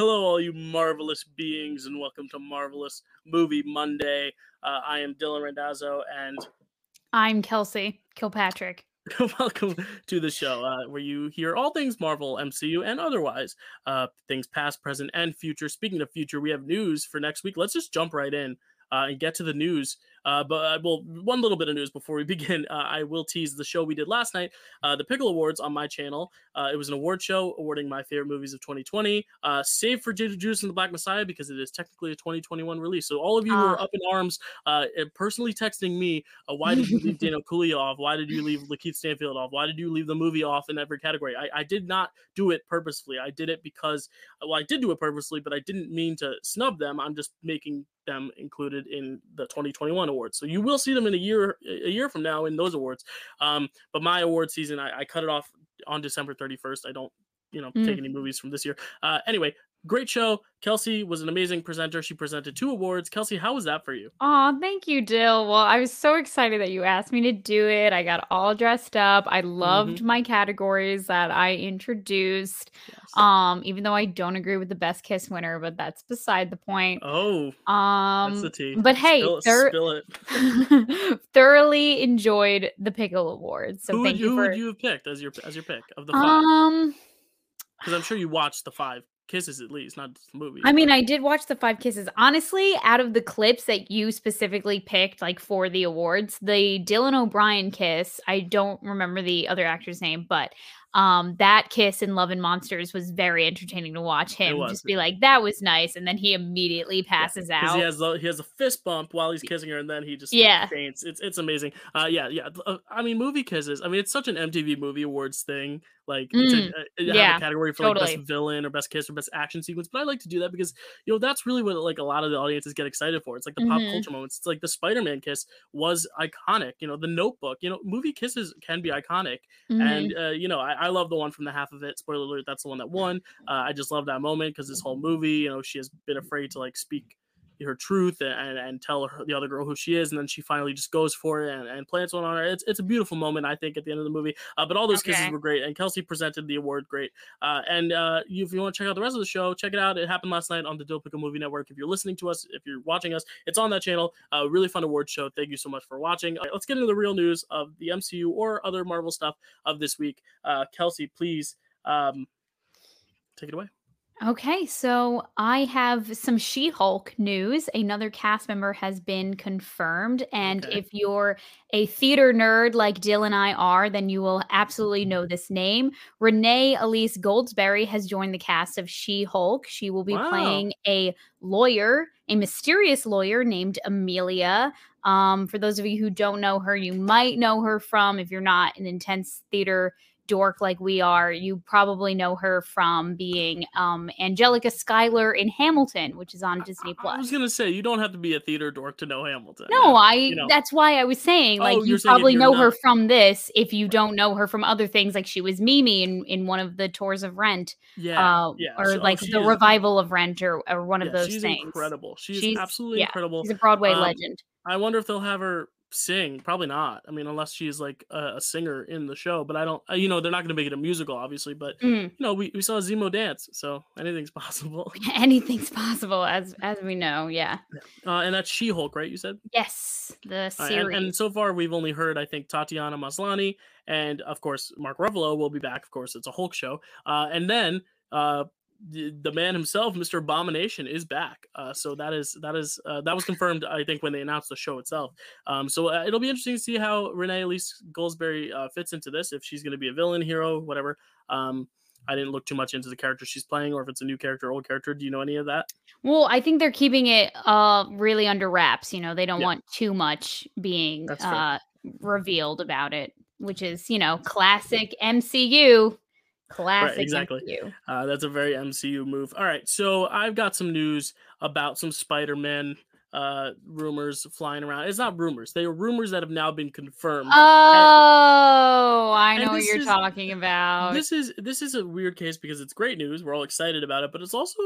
Hello, all you marvelous beings, and welcome to Marvelous Movie Monday. Uh, I am Dylan Randazzo, and I'm Kelsey Kilpatrick. welcome to the show uh, where you hear all things Marvel, MCU, and otherwise uh, things past, present, and future. Speaking of future, we have news for next week. Let's just jump right in uh, and get to the news. Uh, but uh, well, one little bit of news before we begin. Uh, I will tease the show we did last night, uh, the Pickle Awards on my channel. Uh, it was an award show awarding my favorite movies of 2020, uh, save for Judas and the Black Messiah because it is technically a 2021 release. So all of you who are Ah. up in arms, uh, personally texting me, uh, why did you leave Daniel Kaluuya off? Why did you leave Lakeith Stanfield off? Why did you leave the movie off in every category? I, I did not do it purposefully. I did it because, well, I did do it purposely, but I didn't mean to snub them. I'm just making them included in the 2021 awards. So you will see them in a year a year from now in those awards. Um, but my award season, I, I cut it off on December 31st. I don't, you know, Mm. take any movies from this year. Uh, anyway, great show. Kelsey was an amazing presenter. She presented two awards. Kelsey, how was that for you? Oh, thank you, Dyl. Well, I was so excited that you asked me to do it. I got all dressed up. I loved my categories that I introduced. Yes. Um, even though I don't agree with the best kiss winner, but that's beside the point. oh, that's Um, the tea. but hey, spill, thir- spill it. thoroughly enjoyed the Pickle Awards. So who thank who you for would you have picked as your as your pick of the five? um Because I'm sure you watched the five kisses at least, not just the movie. I mean, but- I did watch the five kisses. Honestly, out of the clips that you specifically picked, like for the awards, the Dylan O'Brien kiss, I don't remember the other actor's name, but um that kiss in Love and Monsters was very entertaining to watch him just be like, that was nice, and then he immediately passes because out. he has the, he has a fist bump while he's kissing her, and then he just Yeah. faints. It's it's amazing. Uh, yeah, yeah. uh, I mean, movie kisses. I mean, it's such an MTV Movie Awards thing. Like, Mm, uh, have yeah, a category for like best villain or best kiss or best action sequence. But I like to do that because you know that's really what like a lot of the audiences get excited for. It's like the pop Mhm. culture moments. It's like the Spider-Man kiss was iconic. You know, the Notebook. You know, movie kisses can be iconic. Mhm. And uh, you know, I, I love the one from the half of it. Spoiler alert, that's the one that won. Uh, I just love that moment because this whole movie, you know, she has been afraid to like speak her truth and, and, tell her, the other girl who she is, and then she finally just goes for it and, and plants one on her. It's, it's a beautiful moment, I think, at the end of the movie. Uh, but all those kisses were great, and Kelsey presented the award great. Uh, and uh, you, if you want to check out the rest of the show, check it out. It happened last night on the Pickle Movie Network. If you're listening to us, if you're watching us, it's on that channel. Uh, really fun award show. Thank you so much for watching. Uh, let's get into the real news of the MCU or other Marvel stuff of this week. Uh, Kelsey, please um, take it away. Okay, so I have some She Hulk news. Another cast member has been confirmed. And Okay. if you're a theater nerd like Dyl and I are, then you will absolutely know this name. Renee Elise Goldsberry has joined the cast of She Hulk. She will be Wow. playing a lawyer, a mysterious lawyer named Amelia. Um, for those of you who don't know her, you might know her from, if you're not an intense theater dork like we are, you probably know her from being um, Angelica Schuyler in Hamilton, which is on Disney I- I was gonna say you don't have to be a theater dork to know Hamilton. No, I. you know. That's why I was saying, like, Oh, you you're saying if probably know her from this if you don't know her from other things, like she was Mimi in in one of the tours of Rent, yeah, uh, yeah. or she- oh, like the is- revival of Rent, or or one yeah, of those she's things. incredible. She's, She's- absolutely yeah, incredible. She's a Broadway Um, legend. I wonder if they'll have her sing. Probably not. I mean, unless she's like a, a singer in the show. But I don't. uh, You know, they're not going to make it a musical, obviously. But Mm. you know, we, we saw Zemo dance, so anything's possible. Anything's possible, as as we know. Yeah. Uh, and that's She Hulk, right? You said. Yes, the series. and, and so far, we've only heard, I think, Tatiana Maslany, and of course, Mark Ruffalo will be back. Of course, it's a Hulk show. Uh, and then uh, the, man himself, Mr. Abomination, is back. Uh, so that is that is uh, that was confirmed, I think, when they announced the show itself. Um, so uh, it'll be interesting to see how Renee Elise Goldsberry uh, fits into this. If she's going to be a villain, hero, whatever. Um, I didn't look too much into the character she's playing, or if it's a new character, old character. Do you know any of that? Well, I think they're keeping it uh really under wraps. You know, they don't Yeah. want too much being uh revealed about it, which is, you know, classic MCU. Classic exactly. MCU. Uh, that's a very MCU move. All right, so I've got some news about some Spider-Man uh, rumors flying around. It's not rumors; they are rumors that have now been confirmed. Oh, I know what you're is- talking about. this is this is a weird case because it's great news. We're all excited about it, but it's also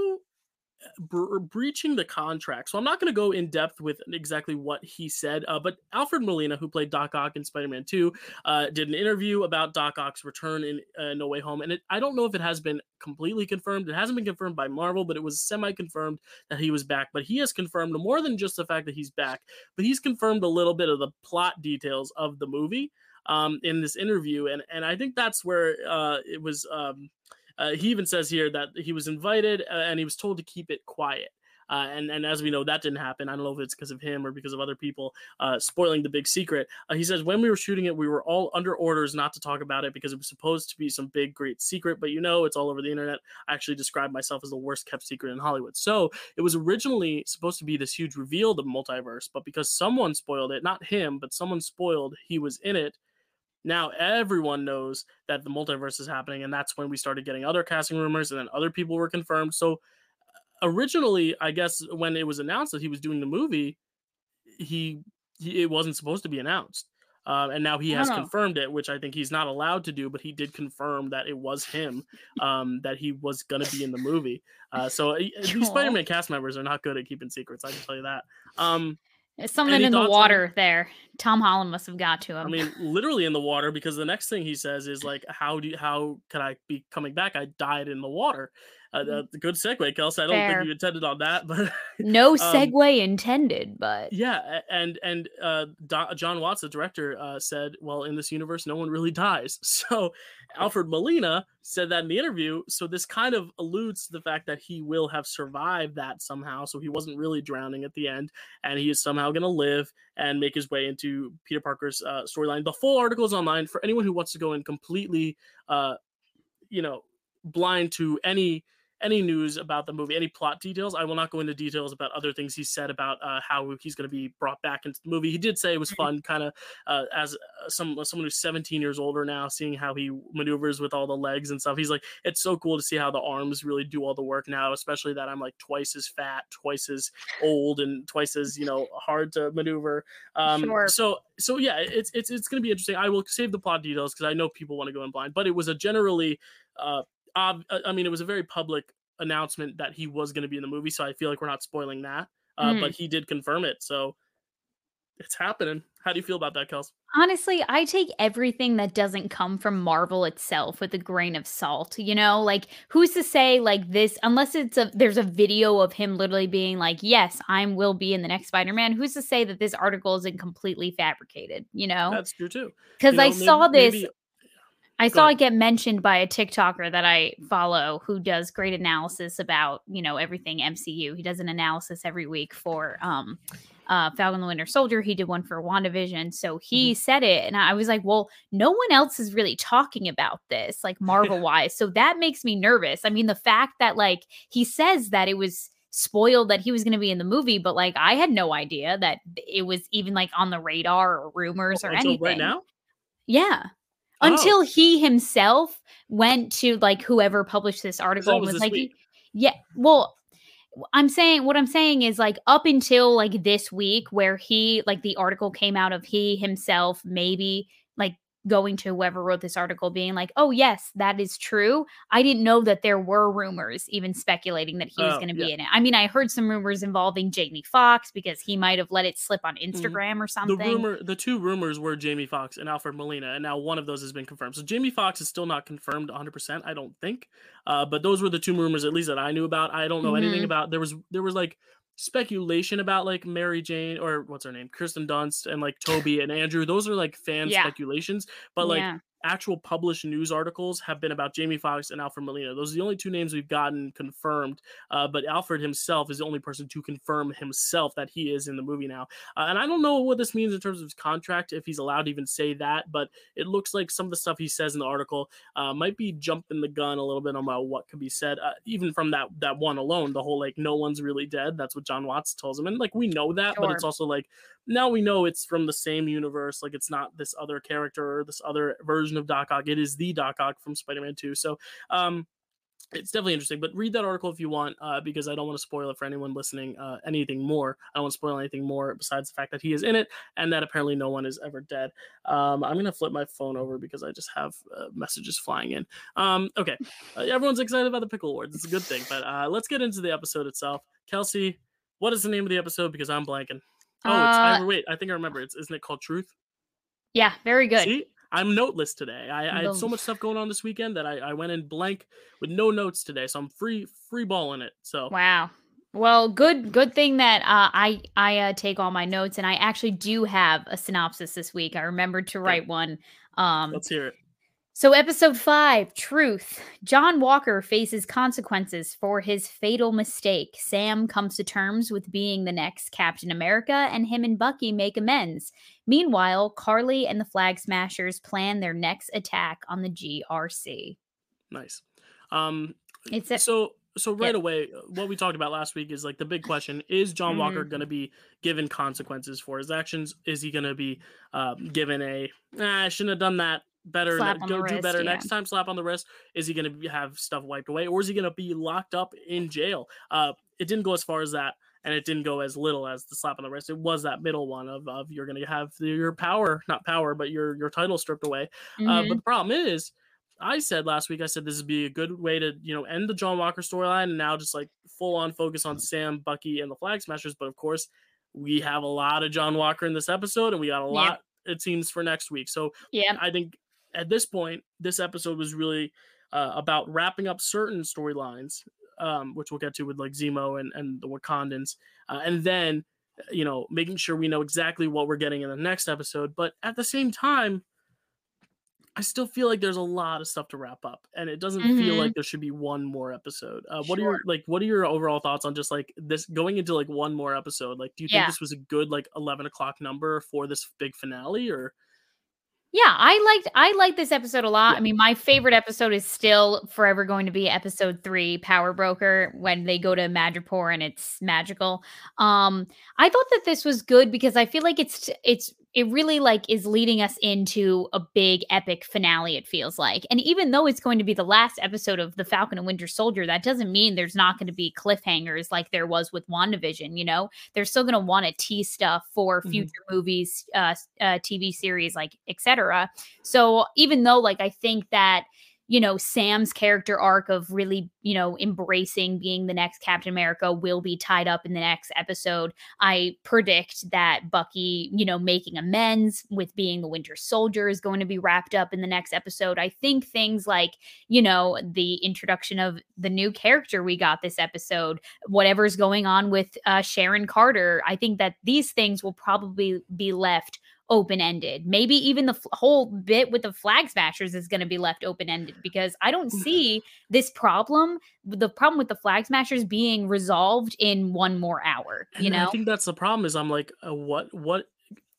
bre- breaching the contract. So I'm not going to go in depth with exactly what he said, uh, but Alfred Molina, who played Doc Ock in Spider-Man 2, uh, did an interview about Doc Ock's return in uh, No Way Home, and it, I don't know if it has been completely confirmed. It hasn't been confirmed by Marvel, but it was semi-confirmed that he was back. But he has confirmed more than just the fact that he's back, but he's confirmed a little bit of the plot details of the movie um, in this interview, and and I think that's where uh, it was. Um, uh, he even says here that he was invited uh, and he was told to keep it quiet. Uh, and and as we know, that didn't happen. I don't know if it's because of him or because of other people uh, spoiling the big secret. Uh, he says when we were shooting it, we were all under orders not to talk about it because it was supposed to be some big great secret. But you know, it's all over the internet. I actually described myself as the worst kept secret in Hollywood. So it was originally supposed to be this huge reveal the multiverse, but because someone spoiled it, not him, but someone spoiled he was in it now everyone knows that the multiverse is happening and that's when we started getting other casting rumors and then other people were confirmed. So originally i guess when it was announced that he was doing the movie he, he it wasn't supposed to be announced. Uh, and now he has confirmed it which i think he's not allowed to do but he did confirm that it was him um, that he was going to be in the movie. Uh, so uh, these spider-man cast members are not good at keeping secrets i can tell you that. Um, There's something Any in the thoughts on- water there. Tom Holland must have got to him. I mean, literally in the water, because the next thing he says is like, "How do you, how can I be coming back? I died in the water." Uh, uh, good segue, Kelsey. I don't Fair. think you intended on that, but no um, segue intended, but yeah, and and uh, Do- Jon Watts, the director, uh, said, "Well, in this universe, no one really dies." So Alfred Molina said that in the interview. So this kind of alludes to the fact that he will have survived that somehow. So he wasn't really drowning at the end, and he is somehow going to live and make his way into Peter Parker's uh, storyline. The full article is online for anyone who wants to go in completely, uh, you know, blind to any any news about the movie, any plot details. I will not go into details about other things he said about uh, how he's going to be brought back into the movie. He did say it was fun, kind of uh, as uh, some someone who's 17 years older now, seeing how he maneuvers with all the legs and stuff. He's like, it's so cool to see how the arms really do all the work now, especially that I'm like twice as fat, twice as old, and twice as you know hard to maneuver. Um, Sure. So so yeah, it's it's it's going to be interesting. I will save the plot details because I know people want to go in blind, but it was a generally. Uh, ob- I mean, it was a very public announcement that he was going to be in the movie, so I feel like we're not spoiling that. Uh, Mm. But he did confirm it, so it's happening. How do you feel about that, Kels? honestly, I take everything that doesn't come from Marvel itself with a grain of salt. You know, like who's to say like this unless it's a there's a video of him literally being like, "Yes, I will be in the next Spider-Man." Who's to say that this article isn't completely fabricated? You know, That's true too. because You know, I maybe- saw this. maybe- I Go saw ahead. it get mentioned by a TikToker that I follow who does great analysis about, you know, everything MCU. He does an analysis every week for um uh Falcon the Winter Soldier. He did one for WandaVision. So he Mm-hmm. said it and I was like, well, no one else is really talking about this, like Marvel wise. so that makes me nervous. I mean, the fact that like he says that it was spoiled that he was going to be in the movie, but like I had no idea that it was even like on the radar or rumors or Until anything. right now. Yeah. Oh. Until he himself went to like whoever published this article and was was like, week. yeah, well, I'm saying what I'm saying is like up until like this week where he like the article came out of he himself maybe going to whoever wrote this article being like, "Oh yes, that is true." I didn't know that there were rumors even speculating that he was Oh, going to be yeah. in it. I mean, I heard some rumors involving Jamie Foxx because he might have let it slip on Instagram or something. Mm-hmm. The rumor, the two rumors were Jamie Foxx and Alfred Molina, and now one of those has been confirmed. So Jamie Foxx is still not confirmed 100. percent I don't think. Uh, but those were the two rumors, at least that I knew about. I don't know anything Mhm. about. There was there was like speculation about like Mary Jane or what's her name, Kirsten Dunst, and like Tobey and Andrew. Those are like fan Yeah. speculations, but like Yeah. Actual published news articles have been about Jamie Foxx and Alfred Molina. Those are the only two names we've gotten confirmed. Uh, but Alfred himself is the only person to confirm himself that he is in the movie now. Uh, and I don't know what this means in terms of his contract, if he's allowed to even say that. But it looks like some of the stuff he says in the article uh, might be jumping the gun a little bit about what could be said. Uh, even from that that one alone, the whole like no one's really dead. That's what Jon Watts tells him, and like we know that, but it's also like now we know it's from the same universe. Like it's not this other character or this other version of Doc Ock. It is the Doc Ock from Spider-Man 2. So um it's definitely interesting. But read that article if you want, uh, because I don't want to spoil it for anyone listening. Uh, anything more, I don't want to spoil anything more besides the fact that he is in it and that apparently no one is ever dead. Um, I'm gonna flip my phone over because I just have uh, messages flying in. Um, okay, uh, everyone's excited about the pickle awards. It's a good thing. But uh, let's get into the episode itself. Kelsey, what is the name of the episode? Because I'm blanking. Oh, it's I, Uh, wait. I think I remember. It's isn't it called Truth? Yeah, very good. See, I'm noteless today. I, I had so much stuff going on this weekend that I, I went in blank with no notes today, so I'm free free balling it. So Wow. Well, good good thing that uh, I I uh, take all my notes and I actually do have a synopsis this week. I remembered to write one. Um, let's hear it. So episode 5, Truth. John Walker faces consequences for his fatal mistake. Sam comes to terms with being the next Captain America and him and Bucky make amends. Meanwhile, Carly and the Flag Smashers plan their next attack on the GRC. Nice. Um, It's a, so so right Yeah. away, uh, what we talked about last week is like the big question: Is John Walker Mm-hmm. going to be given consequences for his actions? Is he going to be um, given a "Nah, I shouldn't have done that better, ne- go do wrist, better yeah. next time"? Slap on the wrist. Is he going to have stuff wiped away, or is he going to be locked up in jail? Uh, it didn't go as far as that. And it didn't go as little as the slap on the wrist. It was that middle one of, of you're going to have your power, not power, but your your title stripped away. Uh, Mhm. but the problem is, I said last week, I said this would be a good way to, you know, end the John Walker storyline and now just like full on focus on Sam, Bucky, and the Flag Smashers. But of course, we have a lot of John Walker in this episode, and we got a Yeah. lot, it seems, for next week. So yeah. I think at this point, this episode was really uh, about wrapping up certain storylines, um, which we'll get to with like Zemo and, and the Wakandans, uh, and then you know making sure we know exactly what we're getting in the next episode. But at the same time, I still feel like there's a lot of stuff to wrap up, and it doesn't feel Mhm. like there should be one more episode. Uh, what are your like? What are your overall thoughts on just like this going into like one more episode? Like, do you think this was a good like eleven o'clock number for this big finale, or Yeah, I liked I liked this episode a lot. Yeah. I mean, my favorite episode is still forever going to be episode three, Power Broker, when they go to Madripoor and it's magical. Um, I thought that this was good because I feel like it's it's it really like is leading us into a big epic finale, it feels like. And even though it's going to be the last episode of The Falcon and Winter Soldier, that doesn't mean there's not going to be cliffhangers like there was with WandaVision, you know? They're still going to want to tease stuff for Mhm. future movies, uh, uh, TV series, like etc. So even though, like, I think that you know Sam's character arc of really you know embracing being the next Captain America will be tied up in the next episode. I predict that Bucky, you know, making amends with being the Winter Soldier is going to be wrapped up in the next episode. I think things like you know the introduction of the new character we got this episode whatever's going on with uh, Sharon Carter. I think that these things will probably be left open ended. Maybe even the f- whole bit with the flag smashers is going to be left open ended because I don't see this problem, the problem with the flag smashers being resolved in one more hour. You And know, I think that's the problem. Is I'm like, uh, what, what?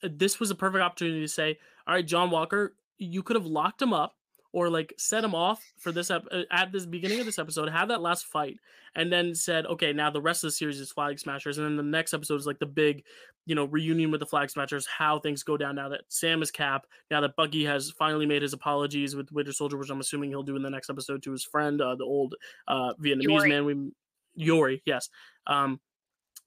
uh, This was a perfect opportunity to say, all right, John Walker, you could have locked him up or like set him off for this ep- uh, at this beginning of this episode, have that last fight, and then said, okay, now the rest of the series is Flag Smashers, and then the next episode is like the big, you know, reunion with the Flag Smashers, how things go down now that Sam is Cap, now that Bucky has finally made his apologies with Winter Soldier, which I'm assuming he'll do in the next episode to his friend, uh, the old uh, Vietnamese Yori. man we Yori, yes. Um,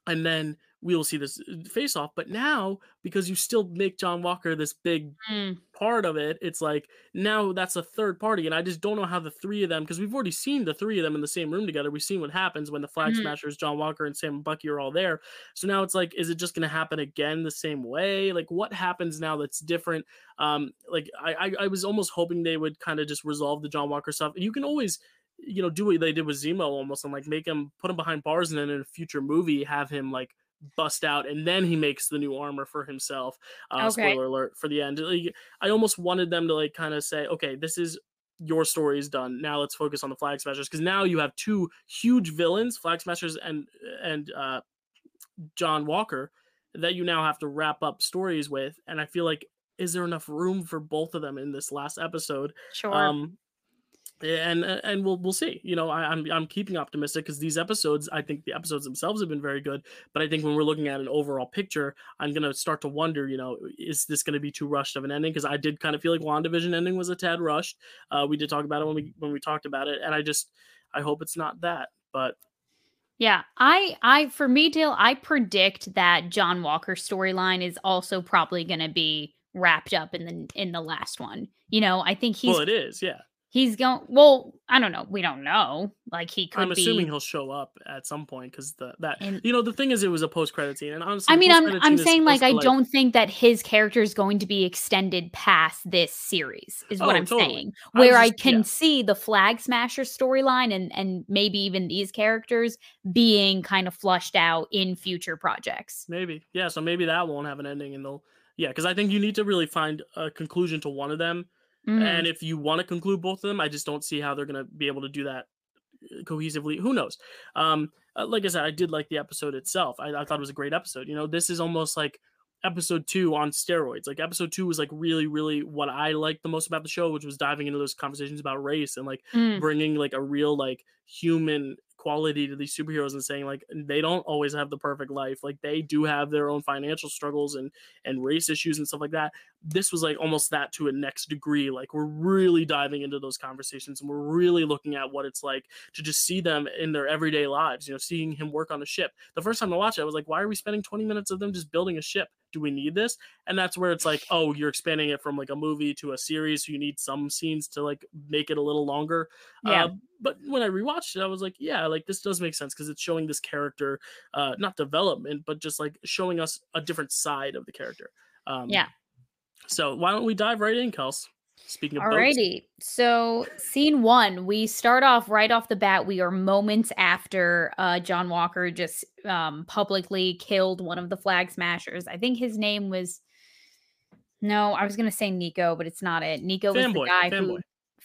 and then we will see this face off. But now, because you still make John Walker this big Mm, part of it, it's like now that's a third party. And I just don't know how the three of them, because we've already seen the three of them in the same room together. We've seen what happens when the Flag Mhm. Smashers, John Walker, and Sam and Bucky are all there. So now it's like, is it just going to happen again the same way? Like, what happens now that's different? Um, like, I, I, I was almost hoping they would kind of just resolve the John Walker stuff. You can always you know, do what they did with Zemo almost and like make him put him behind bars and then in a future movie have him like bust out and then he makes the new armor for himself. Uh, Okay. Spoiler alert for the end. Like, I almost wanted them to like kind of say, okay, this is your story is done. Now let's focus on the Flag Smashers because now you have two huge villains, Flag Smashers and and uh, John Walker, that you now have to wrap up stories with. And I feel like is there enough room for both of them in this last episode? sure. Um, and and we'll we'll see. You know, I, I'm I'm keeping optimistic because these episodes, I think the episodes themselves have been very good. But I think when we're looking at an overall picture, I'm gonna start to wonder. You know, is this gonna be too rushed of an ending? Because I did kind of feel like WandaVision ending was a tad rushed. Uh, we did talk about it when we when we talked about it, and I just I hope it's not that. But yeah, I I for me, Dale, I predict that John Walker's storyline is also probably going to be wrapped up in the in the last one. You know, I think he's well, it is, yeah. He's going. Well, I don't know. We don't know. Like he could. I'm assuming be, he'll show up at some point because the that And- you know the thing is it was a post credit scene and honestly I mean, I'm I'm saying like I to, don't think that his character is going to be extended past this series. Is what Oh, I'm totally. saying. I Where I just- can yeah. see the Flag Smasher storyline and and maybe even these characters being kind of flushed out in future projects. maybe yeah so maybe that won't have an ending and they'll yeah because I think you need to really find a conclusion to one of them Mhm. and if you want to conclude both of them I just don't see how they're gonna be able to do that uh, cohesively who knows? Um uh, like I said I did like the episode itself. I, I thought it was a great episode you know? This is almost like episode two on steroids. Like episode two was like really really what I liked the most about the show which was diving into those conversations about race and like Mm. bringing like a real like human quality to these superheroes and saying like they don't always have the perfect life. Like they do have their own financial struggles and and race issues and stuff like that this was like almost that to a next degree like we're really diving into those conversations and we're really looking at what it's like to just see them in their everyday lives you know seeing him work on a ship the first time i watched it i was like why are we spending 20 minutes of them just building a ship do we need this and that's where it's like oh you're expanding it from like a movie to a series so you need some scenes to like make it a little longer Yeah. uh, but when I rewatched it, I was like, yeah, like this does make sense because it's showing this character, uh, not development, but just like showing us a different side of the character. Um, Yeah. So why don't we dive right in, Kels? Speaking of boats, Alrighty. So, scene one, we start off right off the bat. We are moments after uh, John Walker just um, publicly killed one of the flag smashers. I think his name was. No, I was going to say Nico, but it's not it. Nico was the guy fanboy. who.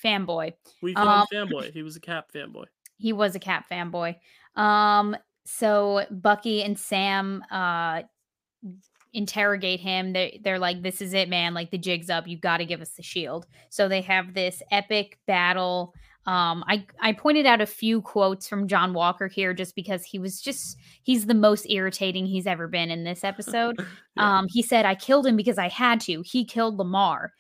Fanboy. we call um, him fanboy. He was a Cap fanboy. He was a Cap fanboy. Um, so Bucky and Sam uh interrogate him. They they're like, This is it, man. Like the jig's up. You gotta give us the shield. So they have this epic battle. Um, I I pointed out a few quotes from John Walker here just because he was just he's the most irritating he's ever been in this episode. Yeah. Um, he said, I killed him because I had to. He killed Lamar.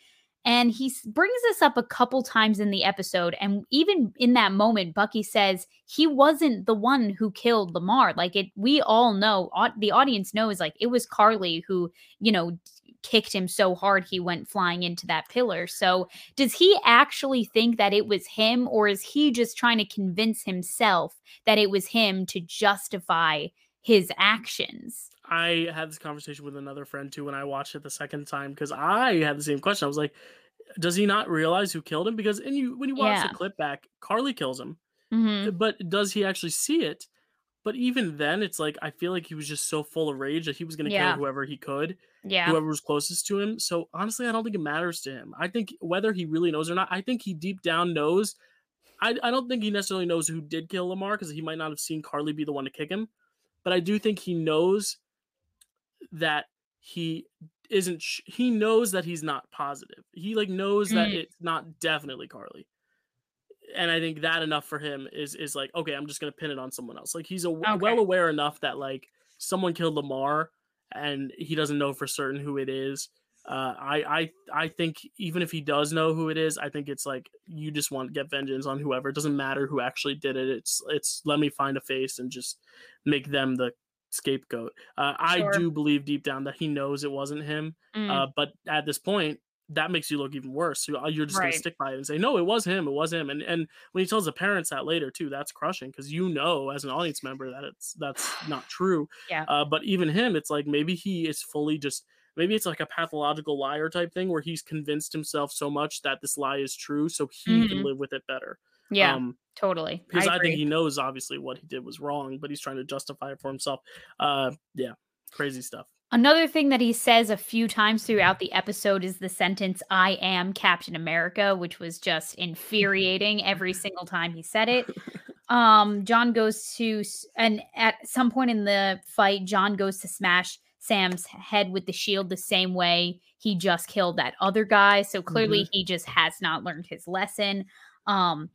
And he brings this up a couple times in the episode. And even in that moment, Bucky says he wasn't the one who killed Lamar. Like it, we all know, the audience knows, like it was Carly who, you know, kicked him so hard he went flying into that pillar. So does he actually think that it was him, or is he just trying to convince himself that it was him to justify his actions? I had this conversation with another friend too when I watched it the second time because I had the same question. I was like, does he not realize who killed him? Because and you when you watch Yeah. the clip back, Carly kills him. Mhm. but does he actually see it? But even then, it's like I feel like he was just so full of rage that he was going to Yeah. kill whoever he could, Yeah. whoever was closest to him. So honestly, I don't think it matters to him. I think whether he really knows or not, I think he deep down knows. I, I don't think he necessarily knows who did kill Lamar because he might not have seen Carly be the one to kick him. But I do think he knows that he isn't. Sh- he knows that he's not positive. He like knows that Mm. it's not definitely Carly and I think that enough for him is is like okay, I'm just gonna pin it on someone else. Like he's a, Okay. well aware enough that like someone killed Lamar, and he doesn't know for certain who it is. Uh, I I I think even if he does know who it is, I think it's like you just want to get vengeance on whoever. It doesn't matter who actually did it. It's it's let me find a face and just make them the scapegoat. Uh, I Sure. do believe deep down that he knows it wasn't him. Mm. Uh, but at this point, that makes you look even worse. So uh, you're just Right. gonna stick by it and say, no, it was him. It was him. And and when he tells the parents that later too, that's crushing because you know as an audience member that it's that's not true. Yeah. Uh, but even him, it's like maybe he is fully just maybe it's like a pathological liar type thing where he's convinced himself so much that this lie is true, so he can Mhm. live with it better. Yeah, Um, totally. because I, agree. think he knows obviously what he did was wrong, but he's trying to justify it for himself. Uh, yeah, crazy stuff. Another thing that he says a few times throughout the episode is the sentence, I am Captain America, which was just infuriating every single time he said it. Um, John goes to, and at some point in the fight, John goes to smash Sam's head with the shield the same way he just killed that other guy. So clearly he just has not learned his lesson. Um,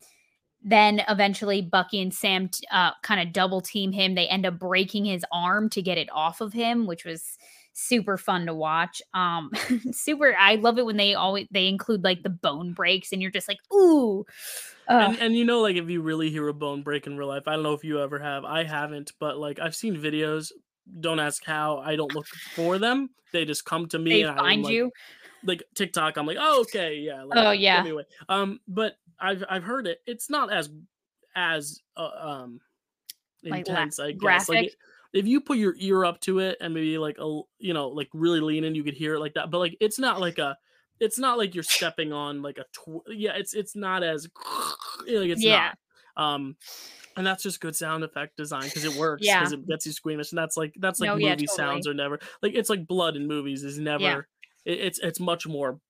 then eventually Bucky and Sam t- uh, kind of double team him. They end up breaking his arm to get it off of him, which was super fun to watch. Um, super. I love it when they always they include like the bone breaks, and you're just like, ooh. and, and you know, like if you really hear a bone break in real life, I don't know if you ever have. I haven't, but like I've seen videos. Don't ask how. I don't look for them. They just come to me. they and find I'm, like, you. like TikTok. I'm like, oh okay, yeah. Like, Oh, yeah. me away. Um, but I've I've heard it. It's not as as uh, um Like, intense. I guess. graphic? Like if you put your ear up to it and maybe like a you know like really lean in, you could hear it like that. But like it's not like a. It's not like you're stepping on like a tw- yeah. It's it's not as like it's Yeah. not. Um, and that's just good sound effect design because it works Yeah. because it gets you squeamish and that's like that's like No, movie yeah, sounds are never like it's like blood in movies is never it, it's it's much more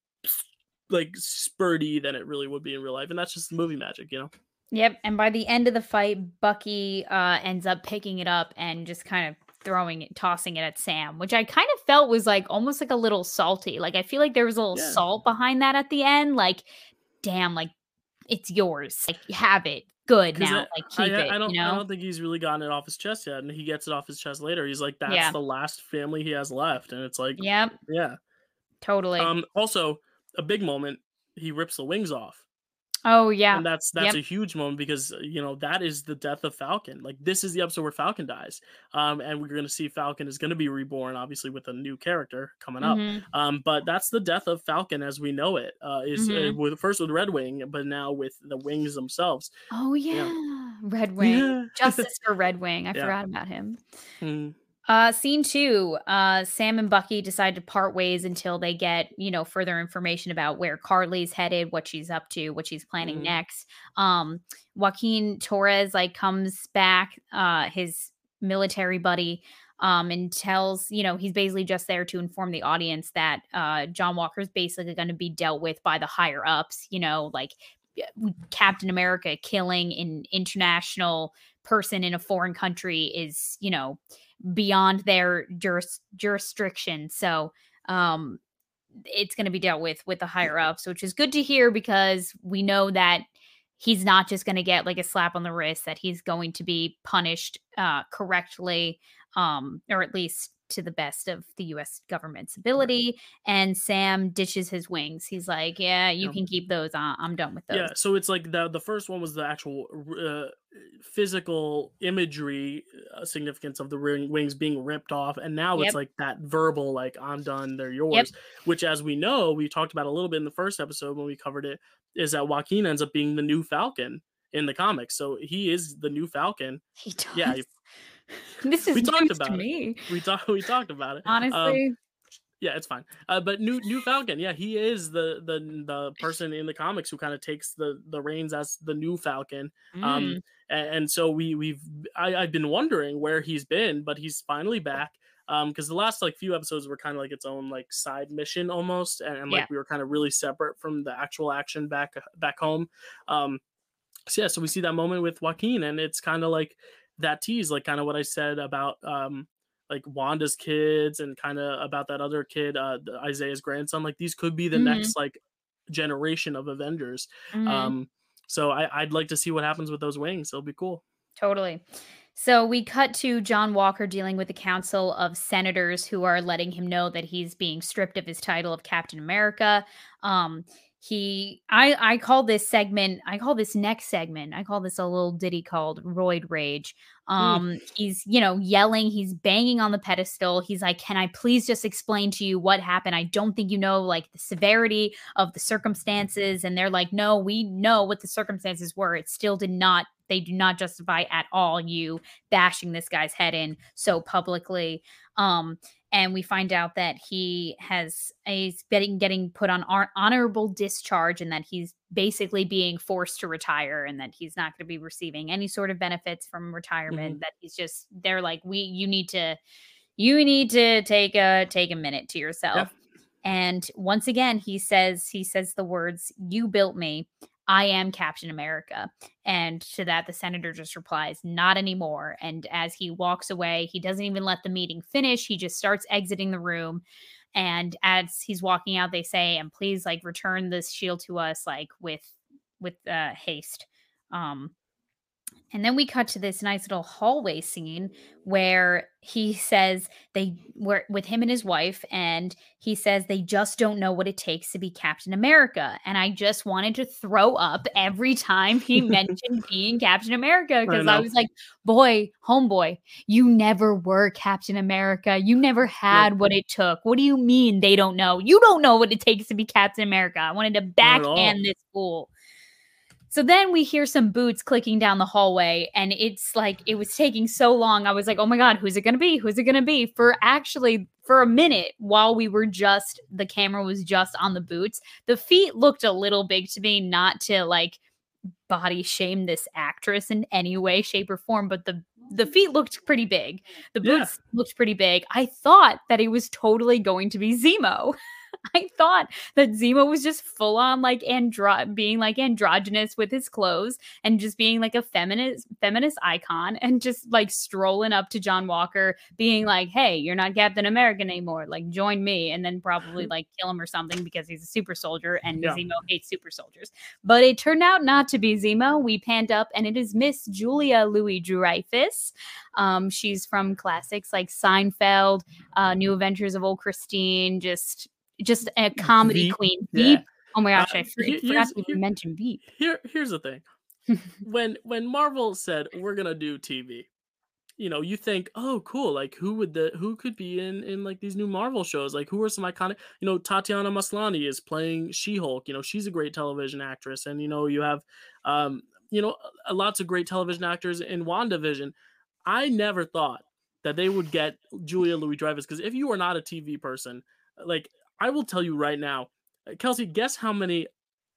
like spurty than it really would be in real life and that's just movie magic you know Yep. And by the end of the fight, Bucky uh, ends up picking it up and just kind of throwing it, tossing it at Sam, which I kind of felt was like almost like a little salty. Like I feel like there was a little Yeah. salt behind that at the end. Like, damn, like it's yours. Like have it. Good now. I- like I, keep it. I don't you I don't think he's really gotten it off his chest yet and he gets it off his chest later he's like that's Yeah. the last family he has left and it's like Yep. yeah Totally. um also a big moment he rips the wings off oh yeah. and that's that's Yep. a huge moment because uh, you know that is the death of falcon like this is the episode where falcon dies um and we're gonna see falcon is gonna be reborn obviously with a new character coming up Mhm. um but that's the death of falcon as we know it uh is uh, Mhm. with first with red wing but now with the wings themselves Oh yeah. yeah. Red Wing. Yeah. Justice for Red Wing. I Yeah. forgot about him. Mm, Uh, scene two, uh, Sam and Bucky decide to part ways until they get, you know, further information about where Carly's headed, what she's up to, what she's planning Mhm. next. Um, Joaquin Torres like comes back, uh, his military buddy, um, and tells, you know, he's basically just there to inform the audience that uh, John Walker's basically going to be dealt with by the higher ups, you know, like Captain America killing an international person in a foreign country is, you know, beyond their juris, jurisdiction. So um, it's going to be dealt with with the higher ups, which is good to hear because we know that he's not just going to get like a slap on the wrist; that he's going to be punished uh, correctly, um, or at least to the best of the U.S. government's ability. And Sam ditches his wings. He's like, "Yeah, you Yeah. can keep those. I'm done with those." yeah so it's like the the first one was the actual uh, physical imagery uh, significance of the ring, wings being ripped off and now Yep. it's like that verbal like i'm done they're yours which as we know we talked about a little bit in the first episode when we covered it is that joaquin ends up being the new falcon in the comics so he is the new falcon He does. Yeah, this is we talked about it. me. we talked we talked about it Um, Honestly, yeah it's fine uh, but new new falcon yeah he is the the the person in the comics who kind of takes the the reins as the new falcon Mm. um and, and so we we've I, i've been wondering where he's been but he's finally back um because the last like few episodes were kind of like its own like side mission almost and, and like Yeah. we were kind of really separate from the actual action back back home um so yeah so we see that moment with joaquin and it's kind of like that tease like kind of what i said about um like wanda's kids and kind of about that other kid uh the- isaiah's grandson like these could be the Mhm. next like generation of avengers Mhm. um so I, i'd like to see what happens with those wings it'll be cool Totally. So we cut to John Walker dealing with the council of senators who are letting him know that he's being stripped of his title of Captain America. Um, he, I, I call this segment, I call this next segment, I call this a little ditty called Roid Rage. Um, he's, you know, yelling, he's banging on the pedestal. He's like, "Can I please just explain to you what happened? I don't think you know like the severity of the circumstances." And they're like, "No, we know what the circumstances were. It still did not they do not justify at all you bashing this guy's head in so publicly um and we find out that he has is getting getting put on hon- honorable discharge and that he's basically being forced to retire and that he's not going to be receiving any sort of benefits from retirement mm-hmm. that he's just they're like we you need to you need to take a take a minute to yourself. And once again he says he says the words you built me I am Captain America. And to that, the senator just replies, Not anymore. And as he walks away, he doesn't even let the meeting finish. He just starts exiting the room. And as he's walking out, they say, And please, like, return this shield to us, like, with with uh haste um And then we cut to this nice little hallway scene where he says they were with him and his wife, and he says they just don't know what it takes to be Captain America. And I just wanted to throw up every time he mentioned being Captain America because I, was like, boy, homeboy, you never were Captain America. You never had what it took. What do you mean they don't know? You don't know what it takes to be Captain America. I wanted to Not at all. backhand this fool. So then we hear some boots clicking down the hallway, and it's like it was taking so long. I was like, oh my God, who's it gonna be? Who's it gonna be? For actually, for a minute, while we were just the camera was just on the boots, the feet looked a little big to me, not to like body shame this actress in any way, shape, or form, but the the feet looked pretty big. The Yeah. boots looked pretty big. I thought that it was totally going to be Zemo. I thought that Zemo was just full on like andro being like androgynous with his clothes and just being like a feminist feminist icon and just like strolling up to John Walker being like, "Hey, you're not Captain America anymore. Like join me." And then probably like kill him or something because he's a super soldier and Yeah. Zemo hates super soldiers. But it turned out not to be Zemo. We panned up and it is Miss Julia Louis Dreyfus. Um, she's from classics like Seinfeld, uh, New Adventures of Old Christine, just just a comedy Veep, queen. yeah. Oh my gosh, Uh, I for- forgot to even mention Veep. Here, here's the thing. when when Marvel said we're gonna do TV, you know, you think, oh, cool. Like, who would the who could be in in like these new Marvel shows? Like, who are some iconic? You know, Tatiana Maslany is playing She Hulk. You know, she's a great television actress, and you know, you have, um, you know, uh, lots of great television actors in WandaVision. I never thought that they would get Julia Louis Dreyfus because if you are not a TV person, like I will tell you right now, uh, Kelsey, guess how many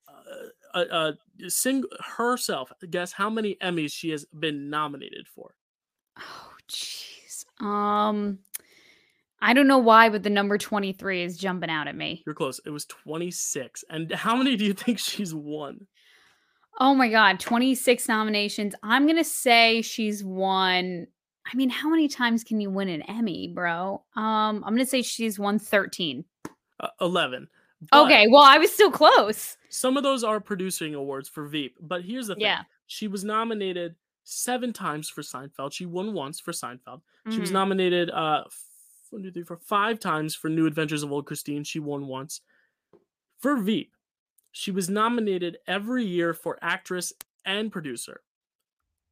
uh, uh, uh sing herself guess how many emmys she has been nominated for Oh jeez. Um I don't know why, but the number 23 is jumping out at me. you're close it was 26 and how many do you think she's won Oh my god, 26 nominations. I'm gonna say she's won. I mean, how many times can you win an Emmy, bro? Um, I'm gonna say she's won 13. Uh, 11 But Okay, well, I was still close. some of those are producing awards for veep but here's the thing Yeah. she was nominated seven times for seinfeld she won once for seinfeld she was Mhm. nominated uh one, two, three, four, five times for new adventures of old christine she won once for veep she was nominated every year for actress and producer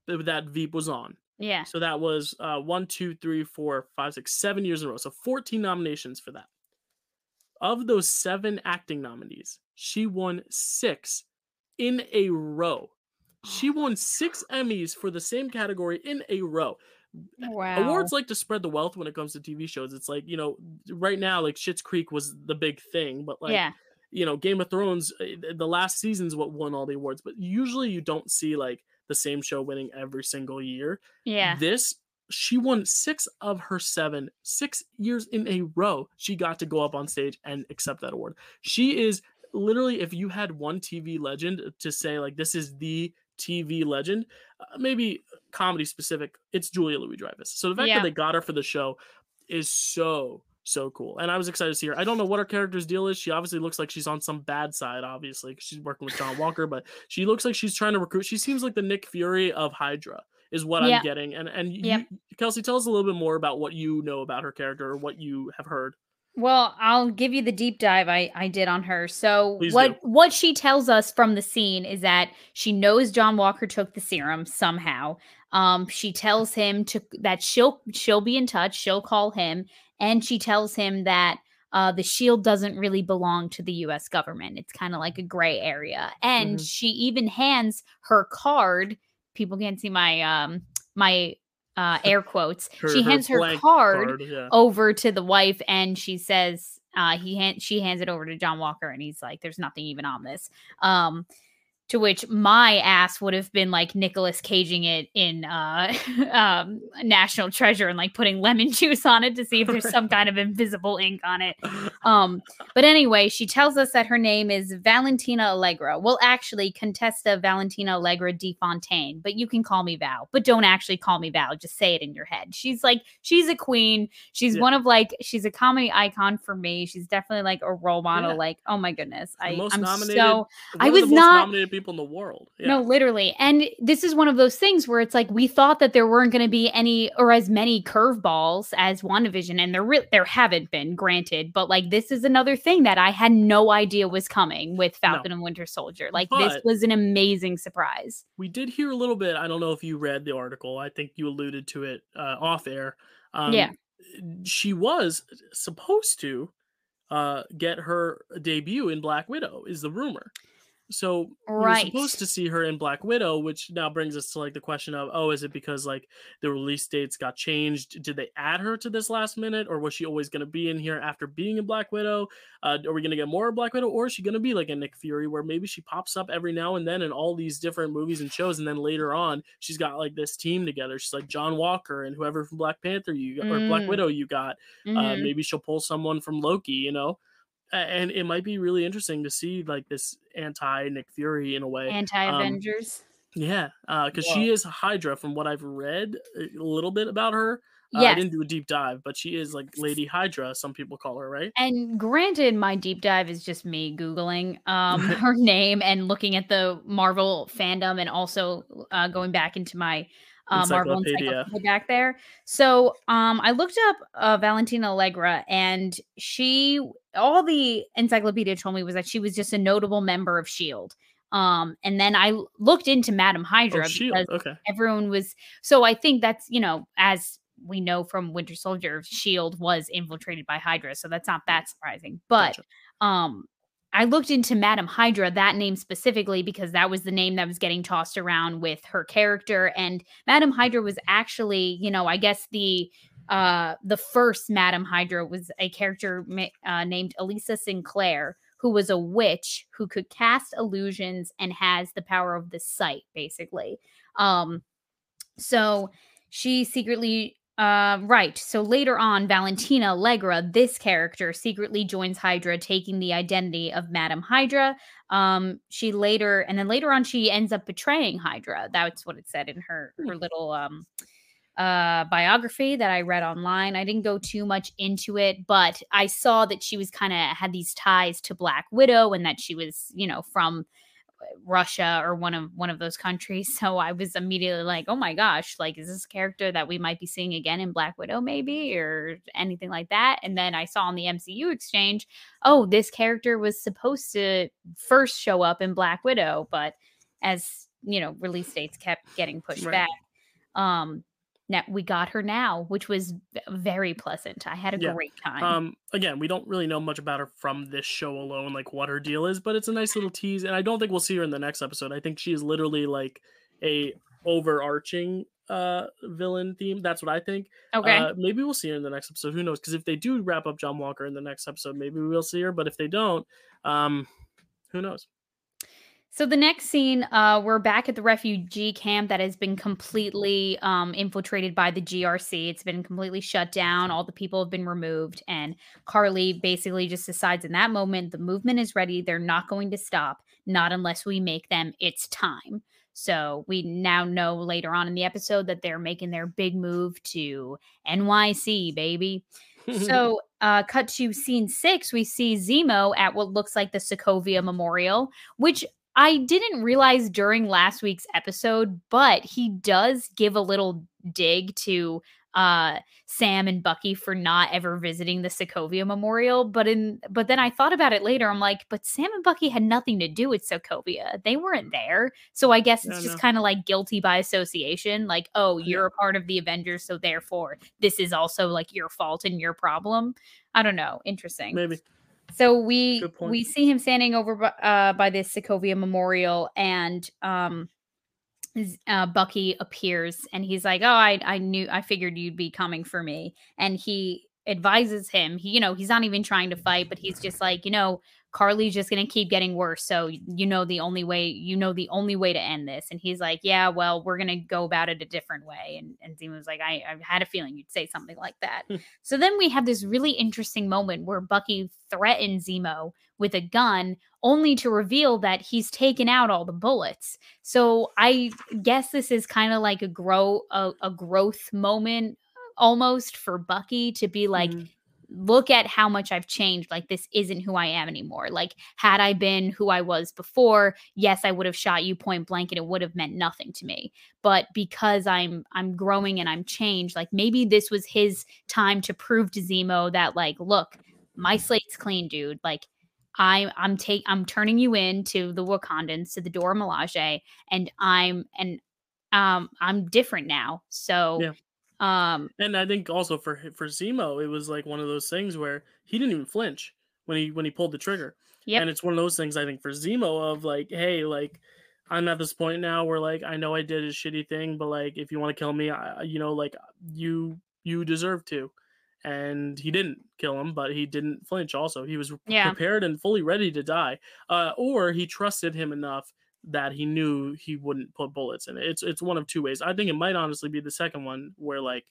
that that veep was on Yeah. So that was uh, one, two, three, four, five, six, seven years in a row. So 14 nominations for that. Of those seven acting nominees, she won six in a row. She won six Emmys for the same category in a row. Wow. Awards like to spread the wealth when it comes to TV shows. It's like, you know, right now, like Schitt's Creek was the big thing, but like, yeah. you know, Game of Thrones, uh, the last season's what won all the awards, but usually you don't see like the same show winning every single year. Yeah. This she won six of her seven, six years in a row. She got to go up on stage and accept that award. She is literally, if you had one TV legend to say like this is the TV legend, uh, maybe comedy specific, it's Julia Louis Dreyfus. So the fact Yeah. that they got her for the show is so so cool, and I was excited to see her. I don't know what her character's deal is. She obviously looks like she's on some bad side, obviously, she's working with John Walker, but she looks like she's trying to recruit. She seems like the Nick Fury of Hydra is what. I'm getting. And and you, Kelsey, tell us a little bit more about what you know about her character or what you have heard. Well, I'll give you the deep dive I, I did on her. So Please what do. what she tells us from the scene is that she knows John Walker took the serum somehow. Um, she tells him to that she'll she'll be in touch. She'll call him, and she tells him that uh, the shield doesn't really belong to the U.S. government. It's kind of like a gray area, and Mhm. she even hands her card. People can't see my um my uh, air quotes. Her- she her hands her blank card Card, yeah. over to the wife and she says uh he hand she hands it over to John Walker and he's like there's nothing even on this um to which my ass would have been like Nicholas caging it in uh um National Treasure and like putting lemon juice on it to see if there's some kind of invisible ink on it. Um but anyway she tells us that her name is Valentina Allegra. Well actually Contessa Valentina Allegra de Fontaine but you can call me Val but don't actually call me Val just say it in your head. She's like she's a queen. She's Yeah. one of like she's a comedy icon for me. She's definitely like a role model. Yeah. like oh my goodness. I most I'm nominated- so I was not- nominated people in the world. Yeah. No, literally. And this is one of those things where it's like we thought that there weren't going to be any or as many curveballs as WandaVision, and there re- there haven't been, granted. But like this is another thing that I had no idea was coming with Falcon No. and Winter Soldier. Like this was an amazing surprise. we did hear a little bit. I don't know if you read the article. I think you alluded to it uh, off air. Um, Yeah. she was supposed to uh, get her debut in Black Widow. Is the rumor? So we were Right. supposed to see her in Black Widow, which now brings us to like the question of, oh, is it because like the release dates got changed? Did they add her to this last minute, or was she always going to be in here after being in Black Widow? Uh, are we going to get more of Black Widow, or is she going to be like a Nick Fury, where maybe she pops up every now and then in all these different movies and shows, and then later on she's got like this team together. She's like John Walker and whoever from Black Panther you got, or Black Mm. Widow you got. Uh, Mhm. maybe she'll pull someone from Loki, you know. A- And it might be really interesting to see like this anti Nick Fury in a way. Anti Avengers. Yeah, because she is Hydra from what I've read a little bit about her. Uh, I didn't do a deep dive, but she is like Lady Hydra. Some people call her, right? And granted, my deep dive is just me Googling um, her name and looking at the Marvel fandom and also uh, going back into my uh, Marvel Encyclopedia. back there. So um, I looked up uh, Valentina Allegra and she, all the encyclopedia told me was that she was just a notable member of S.H.I.E.L.D. Um, and then I looked into Madam Hydra Oh, because Okay. everyone was so i think that's you know as we know from winter soldier shield was infiltrated by hydra so that's not that surprising but Gotcha. um i looked into madam hydra that name specifically because that was the name that was getting tossed around with her character and madam hydra was actually you know i guess the uh the first madam hydra was a character uh, named elisa sinclair who was a witch who could cast illusions and has the power of the sight basically. Um so she secretly uh right. So later on valentina allegra this character secretly joins hydra taking the identity of madam hydra. Um she later and then later on she ends up betraying hydra. That's what it said in her her little um uh biography that I read online. I didn't go too much into it, but I saw that she was kind of had these ties to Black Widow and that she was, you know, from Russia or one of one of those countries. So I was immediately like, "Oh my gosh, like is this a character that we might be seeing again in Black Widow maybe or anything like that?" And then I saw on the MCU exchange, "Oh, this character was supposed to first show up in Black Widow, but as, you know, release dates kept getting pushed Right. back, um now we got her now, which was very pleasant. I had a Yeah. great time. Um, again, we don't really know much about her from this show alone, like what her deal is, but it's a nice little tease, and I don't think we'll see her in the next episode. I think she is literally like a overarching uh villain theme. That's what I think. okay. Uh, maybe we'll see her in the next episode. Who knows? Because if they do wrap up John Walker in the next episode, maybe we'll see her. But if they don't, um, who knows? So the next scene, uh, we're back at the refugee camp that has been completely um, infiltrated by the GRC. It's been completely shut down. All the people have been removed, and Karli basically just decides in that moment the movement is ready. They're not going to stop, not unless we make them. It's time. So we now know later on in the episode that they're making their big move to NYC, baby. So, uh, cut to scene six, we see Zemo at what looks like the Sokovia Memorial, which I didn't realize during last week's episode, but he does give a little dig to uh Sam and Bucky for not ever visiting the Sokovia Memorial. But in but then I thought about it later. I'm like, but Sam and Bucky had nothing to do with Sokovia. They weren't there. So I guess it's Yeah, just no. kind of like guilty by association. Like, oh, you're a part of the Avengers, so therefore this is also like your fault and your problem. I don't know. Interesting. maybe. So we we see him standing over by, uh, by this Sokovia Memorial, and um, uh, Bucky appears, and he's like, "Oh, I I knew, I figured you'd be coming for me," and he advises him. He, you know, he's not even trying to fight, but he's just like, you know, Karli's just gonna keep getting worse. So you know the only way, you know the only way to end this. And he's like, yeah, well, we're gonna go about it a different way. And and Zemo's like, I, I had a feeling you'd say something like that. Hmm. so then we have this really interesting moment where Bucky threatens Zemo with a gun, only to reveal that he's taken out all the bullets. So I guess this is kind of like a grow a, a growth moment almost for Bucky to be like Mhm. look at how much I've changed. Like, this isn't who I am anymore. Like, had I been who I was before, yes, I would have shot you point blank and it would have meant nothing to me. But because I'm I'm growing and I'm changed, like maybe this was his time to prove to Zemo that, like, look, my slate's clean, dude. Like, I, I'm take I'm turning you in to the Wakandans to the Dora Milaje, and I'm and um I'm different now. So Yeah. Um And I think also for for Zemo, it was like one of those things where he didn't even flinch when he when he pulled the trigger. Yep. And it's one of those things I think for Zemo of like, hey, like I'm at this point now where like I know I did a shitty thing, but like if you want to kill me, I, you know, like you you deserve to. And he didn't kill him, but he didn't flinch. Also, he was Yeah. prepared and fully ready to die, uh, or he trusted him enough that he knew he wouldn't put bullets in it. It's it's one of two ways. I think it might honestly be the second one where like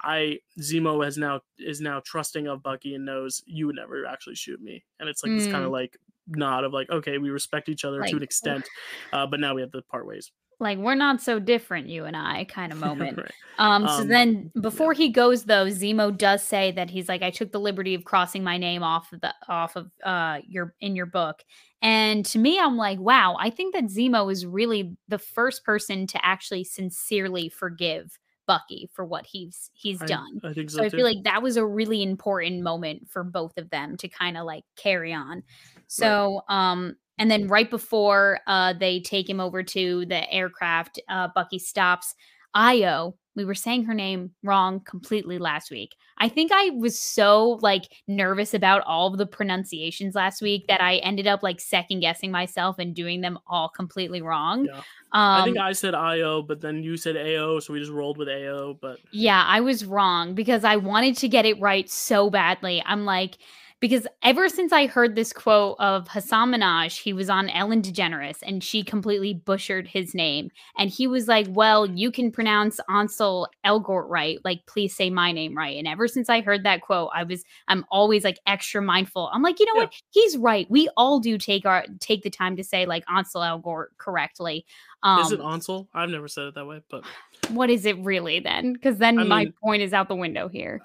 I Zemo has now is now trusting of Bucky and knows you would never actually shoot me. And it's like this kind Mm. of like nod of like, okay, we respect each other to an extent, uh, but now we have to part ways. Like we're not so different, you and I kind of moment. Right. Um, so Um, then before he goes though, Zemo does say that he's like, I took the liberty of crossing my name off of the off of uh your in your book. And to me, I'm like, wow, I think that Zemo is really the first person to actually sincerely forgive Bucky for what he's he's I, done. I think so, So I feel like that was a really important moment for both of them to kind of like carry on. So um and then right before uh they take him over to the aircraft, uh Bucky stops Ayo. We were saying her name wrong completely last week. I think I was so like nervous about all of the pronunciations last week that I ended up like second guessing myself and doing them all completely wrong. Yeah. Um, I think I said IO, but then you said AO, so we just rolled with AO. But Yeah, I was wrong because I wanted to get it right so badly. I'm like, because ever since I heard this quote of Hasan Minhaj, he was on Ellen DeGeneres and she completely butchered his name. And he was like, Well, you can pronounce Ansel Elgort right. Like, please say my name right. And ever since I heard that quote, I was, I'm always like extra mindful. I'm like, you know Yeah. what? He's right. We all do take our, take the time to say like Ansel Elgort correctly. Um, is it Ansel? I've never said it that way, but what is it really then? Because then I my mean- point is out the window here.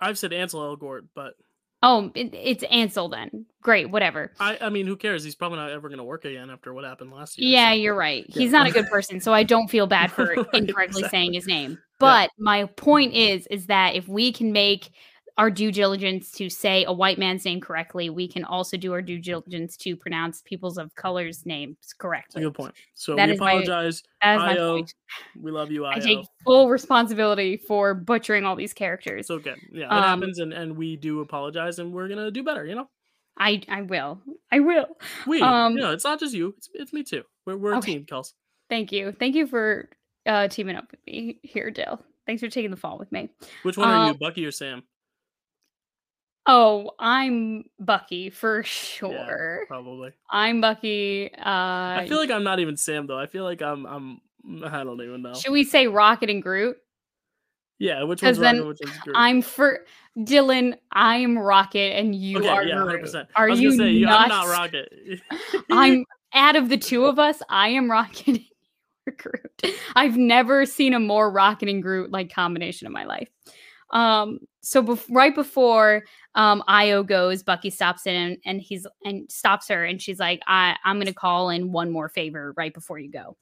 I've said Ansel Elgort, but Oh, it, it's Ansel then. Great, whatever. I, I mean, who cares? He's probably not ever going to work again after what happened last year. Yeah, so- you're right. Yeah. He's not a good person, so I don't feel bad for Right, incorrectly saying his name. But my point is, is that if we can make our due diligence to say a white man's name correctly, we can also do our due diligence to pronounce peoples of colors' names a correctly. good point. So That we is my- apologize. That is my IO. point. We love you, I take full responsibility for butchering all these characters. It's okay. Yeah, it Um, happens, and, and we do apologize, and we're gonna do better. You know, I I will. I will. we. Um, you know, it's not just you. It's it's me too. We're we're a Okay. team, Kels. Thank you. Thank you for uh teaming up with me here, Dale. Thanks for taking the fall with me. Which one are you, Um, Bucky or Sam? Oh, I'm Bucky for Yeah, sure. probably. I'm Bucky. Uh I feel like I'm not even Sam though. I feel like I'm I'm. I don't even know. should we say Rocket and Groot? Yeah, which one's Rocket? then Which one's Groot? I'm for Dylan, I'm Rocket and you okay, are yeah, Groot. hundred percent. Are I was you gonna say you- I'm not? Rocket. I'm out of the two of us, I am Rocket and Groot. I've never seen a more Rocket and Groot like combination in my life. Um, so bef- right before um Ayo goes, Bucky stops in and, and he's and stops her and she's like, I, I'm gonna call in one more favor right before you go.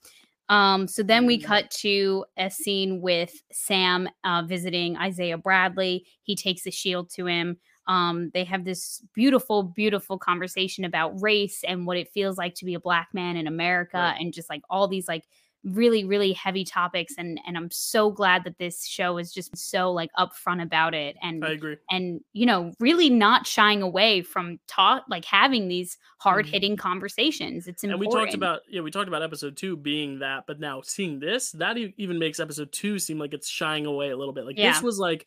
Um, so then we Mm. cut to a scene with Sam uh, visiting Isaiah Bradley. He takes the shield to him. Um, they have this beautiful, beautiful conversation about race and what it feels like to be a black man in America, Right. and just like all these like really, really heavy topics. And and I'm so glad that this show is just so like upfront about it, and I agree. and you know really not shying away from talk like having these hard hitting conversations. It's Mm-hmm. And we talked about yeah, we talked about episode two being that, but now seeing this, that even makes episode two seem like it's shying away a little bit. Like Yeah. this was like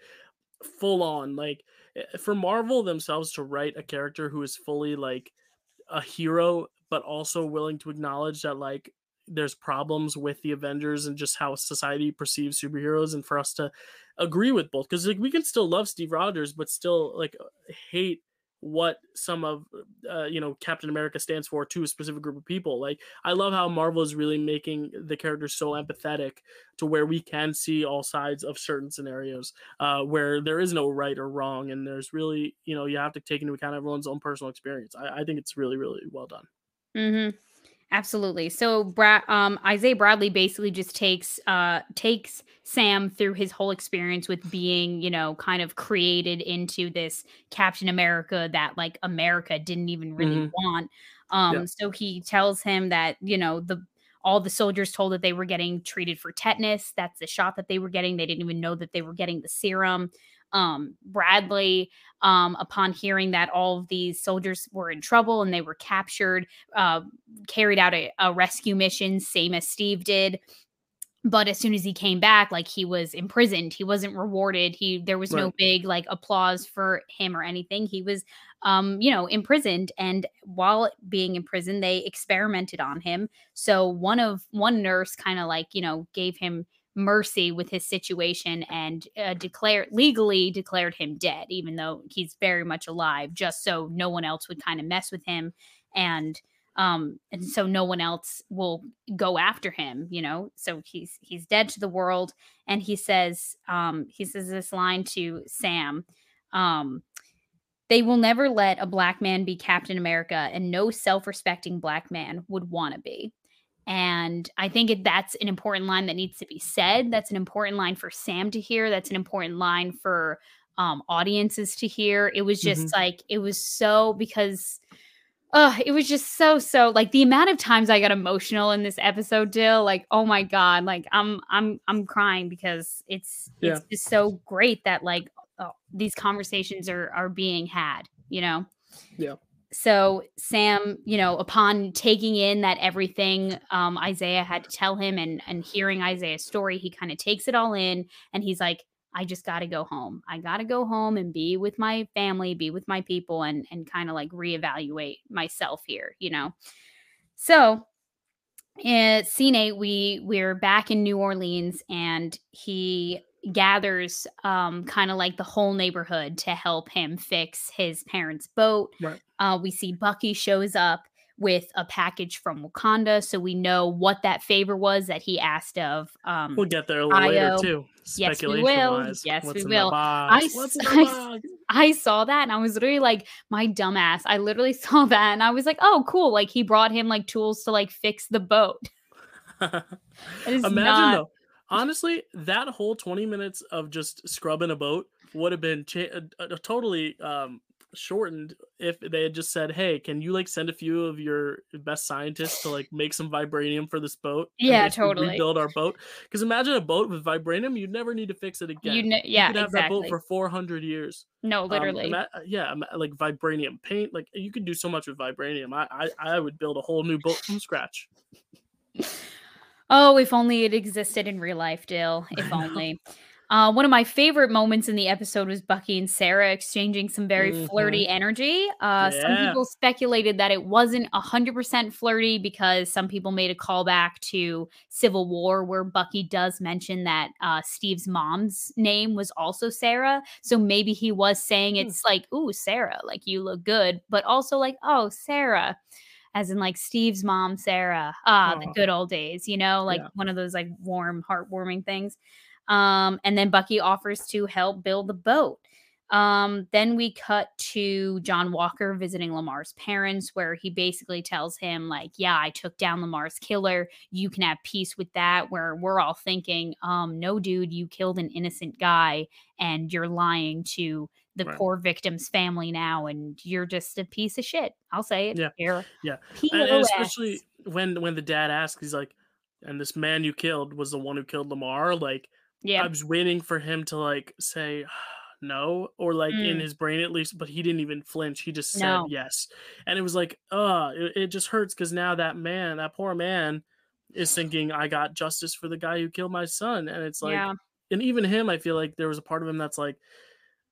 full on. Like eh, for Marvel themselves to write a character who is fully like a hero, but also willing to acknowledge that like there's problems with the Avengers and just how society perceives superheroes, and for us to agree with both because like we can still love Steve Rogers, but still like hate what some of uh, you know Captain America stands for to a specific group of people. Like I love how Marvel is really making the characters so empathetic to where we can see all sides of certain scenarios uh, where there is no right or wrong, and there's really you know you have to take into account everyone's own personal experience. I, I think it's really really well done. Mm-hmm. Absolutely. So, Brad, um, Isaiah Bradley basically just takes uh, takes Sam through his whole experience with being, you know, kind of created into this Captain America that like America didn't even really Mhm. want. Um, Yeah. so he tells him that you know the all the soldiers told that they were getting treated for tetanus. That's the shot that they were getting. They didn't even know that they were getting the serum. Um, Bradley, um, upon hearing that all of these soldiers were in trouble and they were captured, uh, carried out a, a rescue mission, same as Steve did. But as soon as he came back, like he was imprisoned, he wasn't rewarded. He there was no big like applause for him or anything. He was, um, you know, imprisoned, and while being imprisoned, they experimented on him. So one of one nurse kind of like you know gave him mercy with his situation and uh, declared legally declared him dead, even though he's very much alive, just so no one else would kind of mess with him. And um and so no one else will go after him you know? So he's he's dead to the world. And he says um he says this line to sam um they will never let a black man be captain america and no self-respecting black man would want to be and i think it, that's an important line that needs to be said. That's an important line for sam to hear. That's an important line for um audiences to hear. It was just like it was so because uh it was just so so like the amount of times i got emotional in this episode dill like oh my god like i'm i'm i'm crying because it's it's just so great that like oh, these conversations are are being had you know? Yeah. So sam you know upon taking in that everything um isaiah had to tell him and and hearing isaiah's story he kind of takes it all in and he's like I just got to go home. I got to go home and be with my family, be with my people and and kind of like reevaluate myself here, you know. So, uh, scene 8 we we're back in New Orleans and he gathers um kind of like the whole neighborhood to help him fix his parents' boat. Right. Uh we see Bucky shows up with a package from Wakanda so we know what that favor was that he asked of um We'll get there a little later too. Yes, we will. Speculation-wise, Yes, what's we will. The I I? I saw that and I was literally like, my dumbass. I literally saw that and I was like, oh, cool. Like he brought him like tools to like fix the boat. Imagine not- though, honestly, that whole 20 minutes of just scrubbing a boat would have been cha- uh, uh, totally um, shortened if they had just said, "Hey, can you like send a few of your best scientists to like make some vibranium for this boat?" Yeah, totally. Rebuild our boat because imagine a boat with vibranium, you'd never need to fix it again. You know, yeah, could have that boat for 400 years. no, Um, literally. ima- yeah, ima- like vibranium paint. Like you could do so much with vibranium. I, I I would build a whole new boat from scratch. Oh, if only it existed in real life, Dyl. If only. Uh, one of my favorite moments in the episode was Bucky and Sarah exchanging some very flirty energy. Uh, Some people speculated that it wasn't 100% flirty because some people made a callback to Civil War, where Bucky does mention that uh, Steve's mom's name was also Sarah. So maybe he was saying Hmm. it's like, ooh, Sarah, like you look good, but also like, oh, Sarah as in like Steve's mom, Sarah. Ah, the good old days, you know, like Yeah. one of those like warm, heartwarming things. Um, and then Bucky offers to help build the boat. Um, then we cut to John Walker visiting Lemar's parents, where he basically tells him, like, yeah, I took down Lemar's killer. You can have peace with that. Where we're all thinking, um, no, dude, you killed an innocent guy and you're lying to the Right. poor victim's family now, and you're just a piece of shit. I'll say it. Yeah. You're Yeah. Especially when when the dad asks, he's like, "And this man you killed was the one who killed Lemar." Like, yeah. I was waiting for him to like say no, or like in Mm. his brain at least, but he didn't even flinch. He just said No. yes, and it was like, uh, it, it just hurts because now that man, that poor man, is thinking, "I got justice for the guy who killed my son," and it's like, yeah. and even him, I feel like there was a part of him that's like,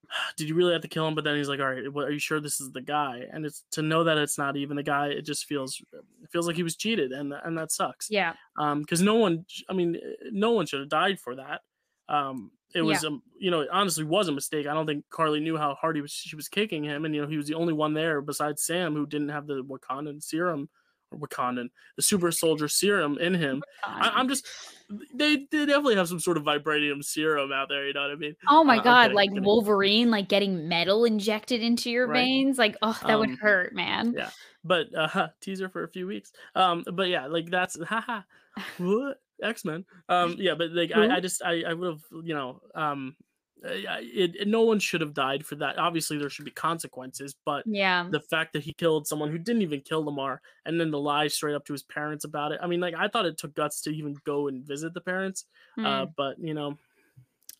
did you really have to kill him? But then he's like, all right, what, are you sure this is the guy? And it's to know that it's not even the guy. It just feels it feels like he was cheated, and and that sucks. Yeah. Um, because no one, I mean, no one should have died for that. Um, it was, um, you know, it honestly was a mistake. I don't think Karli knew how hard he was. She was kicking him, and you know, he was the only one there besides Sam who didn't have the Wakandan serum Wakandan, the super soldier serum in him. I, am just, they, they definitely have some sort of vibranium serum out there. You know what I mean? Oh my uh, god, kidding, like Wolverine, like getting metal injected into your right. veins. Like, oh, that um, would hurt, man. Yeah, but uh, teaser for a few weeks. Um, but yeah, like that's haha. what X Men? Um, yeah, but like I, I just I, I would have you know um it, it, no one should have died for that. Obviously, there should be consequences, but yeah, the fact that he killed someone who didn't even kill Lemar, and then the lie straight up to his parents about it. I mean, like I thought it took guts to even go and visit the parents, mm. uh, but you know, you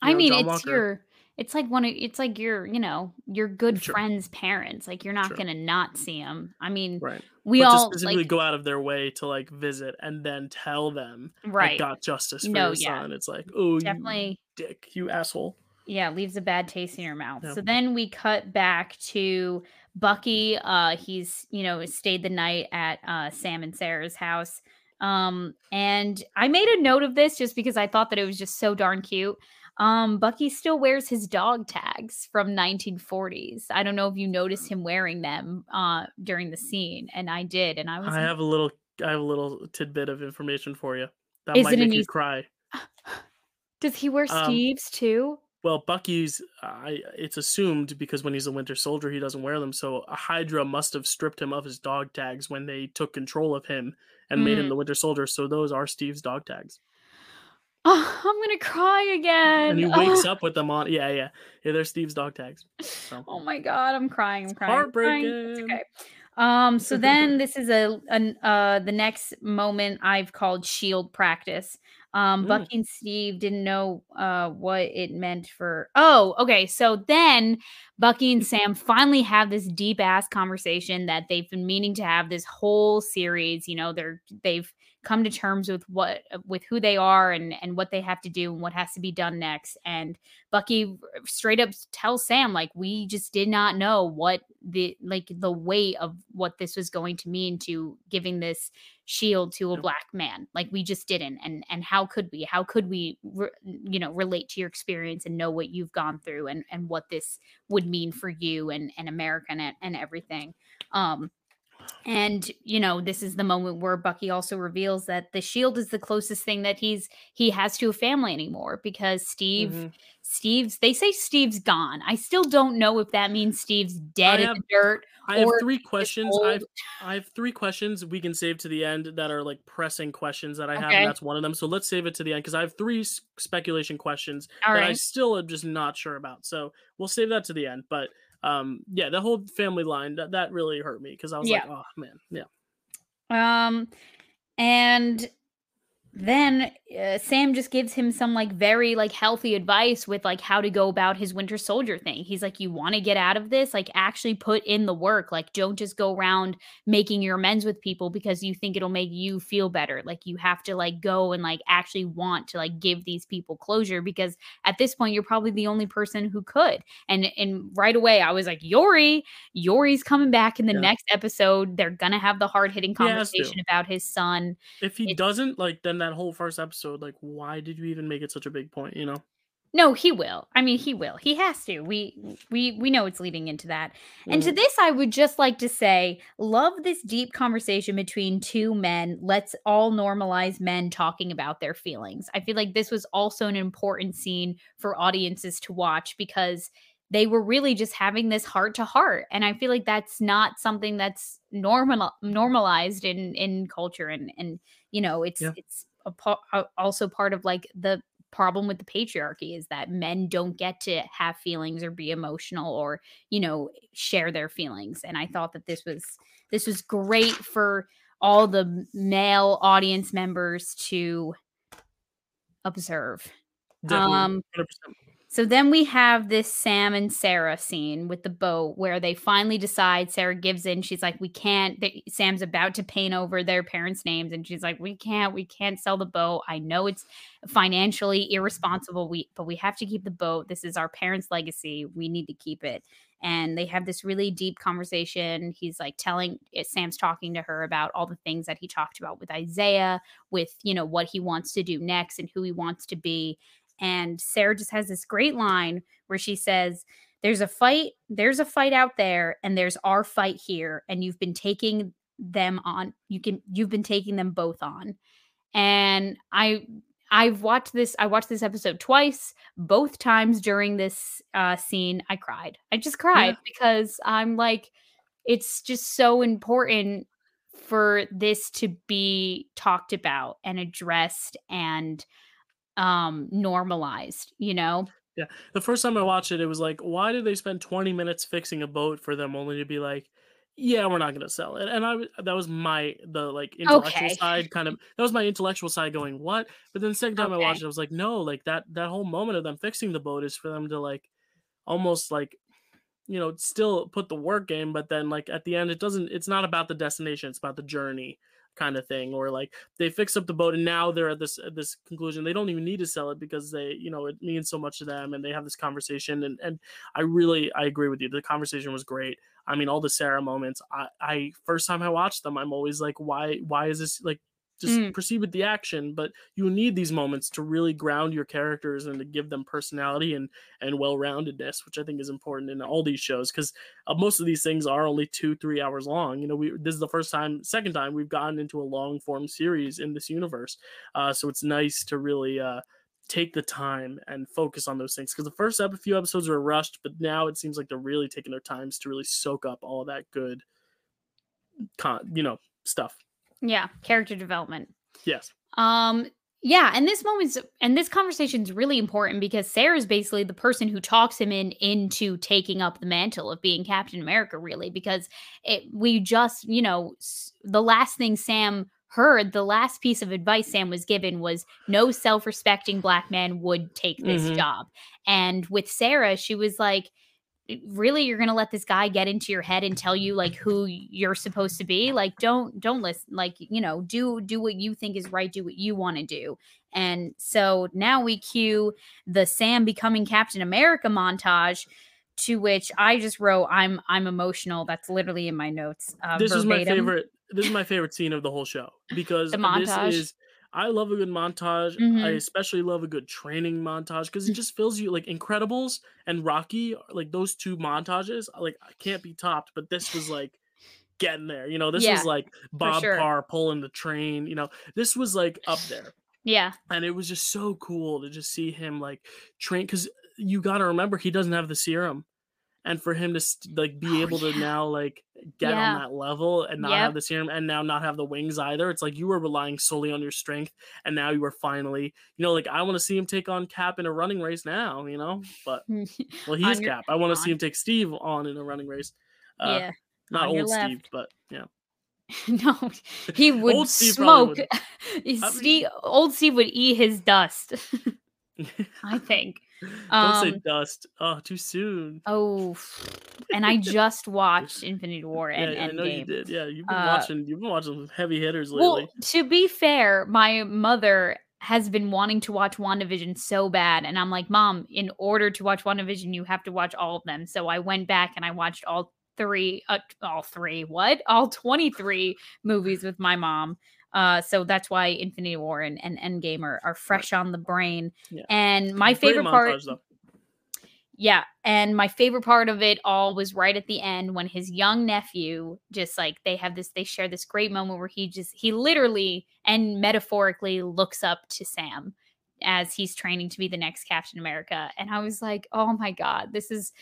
I know, mean, John it's Walker, your, it's like one of, it's like your, you know, your good sure. friend's parents. Like you're not sure. gonna not see them. I mean, right. We but all specifically like, go out of their way to like visit and then tell them, right, I got justice for no, your yeah. son. It's like, oh, definitely, you dick, you asshole yeah leaves a bad taste in your mouth. So then we cut back to bucky uh he's you know stayed the night at uh sam and sarah's house. Um and i made a note of this just because i thought that it was just so darn cute. Um bucky still wears his dog tags from 1940s i don't know if you noticed him wearing them uh during the scene and i did and i was i have a little i have a little tidbit of information for you. That might make you cry. Does he wear um, steve's too well, Bucky's, I it's assumed because when he's a Winter Soldier, he doesn't wear them. So a Hydra must have stripped him of his dog tags when they took control of him and mm. made him mm. the Winter Soldier. So those are Steve's dog tags. Oh, I'm gonna cry again. And he wakes oh. up with them on. Yeah, yeah, yeah. They're Steve's dog tags. So. Oh my god, I'm crying. I'm crying. Heartbreaking. It's okay. Um. So then this is a an uh the next moment I've called Shield practice. Um, mm. Bucky and Steve didn't know uh, what it meant for. Oh, okay. So then Bucky and Sam finally have this deep ass conversation that they've been meaning to have this whole series. You know, they're they've come to terms with what with who they are and and what they have to do and what has to be done next. And bucky straight up tells sam like we just did not know what the like the weight of what this was going to mean to giving this shield to a black man. Like we just didn't. And and how could we? How could we re, you know relate to your experience and know what you've gone through and and what this would mean for you and and america and, and everything? Um and you know this is the moment where bucky also reveals that the shield is the closest thing that he's he has to a family anymore because steve mm-hmm. steve's they say steve's gone. I still don't know if that means steve's dead have, in the dirt i have three questions i've i have three questions we can save to the end that are like pressing questions that i have and that's one of them. So let's save it to the end because i have three speculation questions All that right. i still am just not sure about. So we'll save that to the end but um yeah the whole family line that, that really hurt me because i was yeah. like oh man yeah um and then uh, Sam just gives him some like very like healthy advice with like how to go about his winter soldier thing. He's like you want to get out of this, like actually put in the work. Like don't just go around making your amends with people because you think it'll make you feel better. Like you have to like go and like actually want to like give these people closure because at this point you're probably the only person who could. And and right away I was like Yori, Yori's coming back in the yeah. next episode. They're going to have the hard-hitting conversation about his son. If he it's, doesn't like then that whole first episode, like, why did you even make it such a big point? You know? No, he will. I mean, he will. He has to. We we we know it's leading into that. Mm. And to mm-hmm. this I would just like to say, love this deep conversation between two men. Let's all normalize men talking about their feelings. I feel like this was also an important scene for audiences to watch because they were really just having this heart to heart and i feel like that's not something that's normal normalized in in culture and and you know it's yeah. it's a, also part of like the problem with the patriarchy is that men don't get to have feelings or be emotional or you know share their feelings and i thought that this was this was great for all the male audience members to observe Definitely, um 100%. So then we have this Sam and Sarah scene with the boat where they finally decide Sarah gives in. She's like, We can't. They, Sam's about to paint over their parents' names. And she's like, We can't. We can't sell the boat. I know it's financially irresponsible, we, but we have to keep the boat. This is our parents' legacy. We need to keep it. And they have this really deep conversation. He's like telling eh, Sam's talking to her about all the things that he talked about with Isaiah, with, you know, what he wants to do next and who he wants to be and Sarah just has this great line where she says, "There's a fight, there's a fight out there, and there's our fight here, and you've been taking them on. You can you've been taking them both on." And I I've watched this. I watched this episode twice. Both times during this uh, scene, I cried. I just cried yeah. because I'm like, it's just so important for this to be talked about and addressed and um normalized. You know. Yeah. The first time I watched it, it was like, why did they spend 20 minutes fixing a boat for them only to be like, yeah, we're not going to sell it. And I that was my the like intellectual okay. side kind of that was my intellectual side going what? But then the second time okay. I watched it, I was like, no, like that that whole moment of them fixing the boat is for them to like almost like you know still put the work in, but then like at the end it doesn't. It's not about the destination. It's about the journey kind of thing or like they fix up the boat and now they're at this at this conclusion they don't even need to sell it because they you know it means so much to them and they have this conversation and and i really i agree with you the conversation was great I mean, all the Sarah moments. I, I first time I watched them, I'm always like, why, why is this like? Just mm. proceed with the action, but you need these moments to really ground your characters and to give them personality and and well roundedness, which I think is important in all these shows because uh, most of these things are only two three hours long. You know, we this is the first time, second time we've gotten into a long form series in this universe, uh, so it's nice to really. Uh, take the time and focus on those things because the first ep- few episodes were rushed but now it seems like they're really taking their times to really soak up all that good con you know stuff yeah character development yes um yeah and this moment's and this conversation is really important because sarah's basically the person who talks him in into taking up the mantle of being captain america really because it we just you know the last thing sam heard, the last piece of advice Sam was given was no self respecting black man would take this mm-hmm. job. And with Sarah, she was like, really you're going to let this guy get into your head and tell you like who you're supposed to be like don't don't listen like you know do do what you think is right do what you want to do. And so now we cue the sam becoming captain america montage to which i just wrote i'm i'm emotional. That's literally in my notes uh, this verbatim. is my favorite this is my favorite scene of the whole show because this is I love a good montage. Mm-hmm. I especially love a good training montage because it just fills you like Incredibles and Rocky, like those two montages, like I can't be topped. But this was like getting there. You know, this yeah, was like Bob sure. Parr pulling the train. You know, this was like up there. Yeah, and it was just so cool to just see him like train because you got to remember he doesn't have the serum and for him to like be oh, able yeah. to now like get yeah. on that level and not yep. have the serum and now not have the wings either it's like you were relying solely on your strength and now you are finally you know like i want to see him take on cap in a running race now you know but well he's cap i want to see him take steve on in a running race uh, yeah not on old steve but yeah no, he would smoke. Would. Steve, old Steve would eat his dust. I think. Don't um, say dust. Oh, too soon. Oh, and I just watched Infinity War and yeah, Endgame. I know you did. Yeah, you've been uh, watching. You've been watching heavy hitters lately. Well, to be fair, my mother has been wanting to watch WandaVision so bad, and I'm like, Mom, in order to watch WandaVision, you have to watch all of them. So I went back and I watched all three, uh, all three, what, all 23 movies with my mom. Uh, so that's why Infinity War and, and Endgame are, are fresh on the brain. Yeah. And my favorite part. Yeah. And my favorite part of it all was right at the end when his young nephew just like they have this, they share this great moment where he just, he literally and metaphorically looks up to Sam as he's training to be the next Captain America. And I was like, oh my God, this is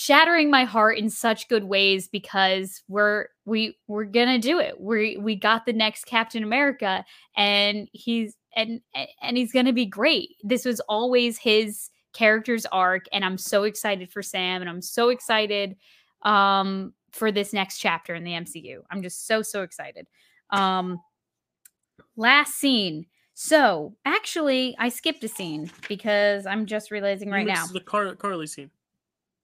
shattering my heart in such good ways because we're we we're gonna do it. We we got the next Captain America, and he's and and he's gonna be great. This was always his character's arc, and I'm so excited for Sam, and I'm so excited um for this next chapter in the MCU. I'm just so so excited. Um last scene. So, actually, I skipped a scene because I'm just realizing right now. the Car- Karli scene.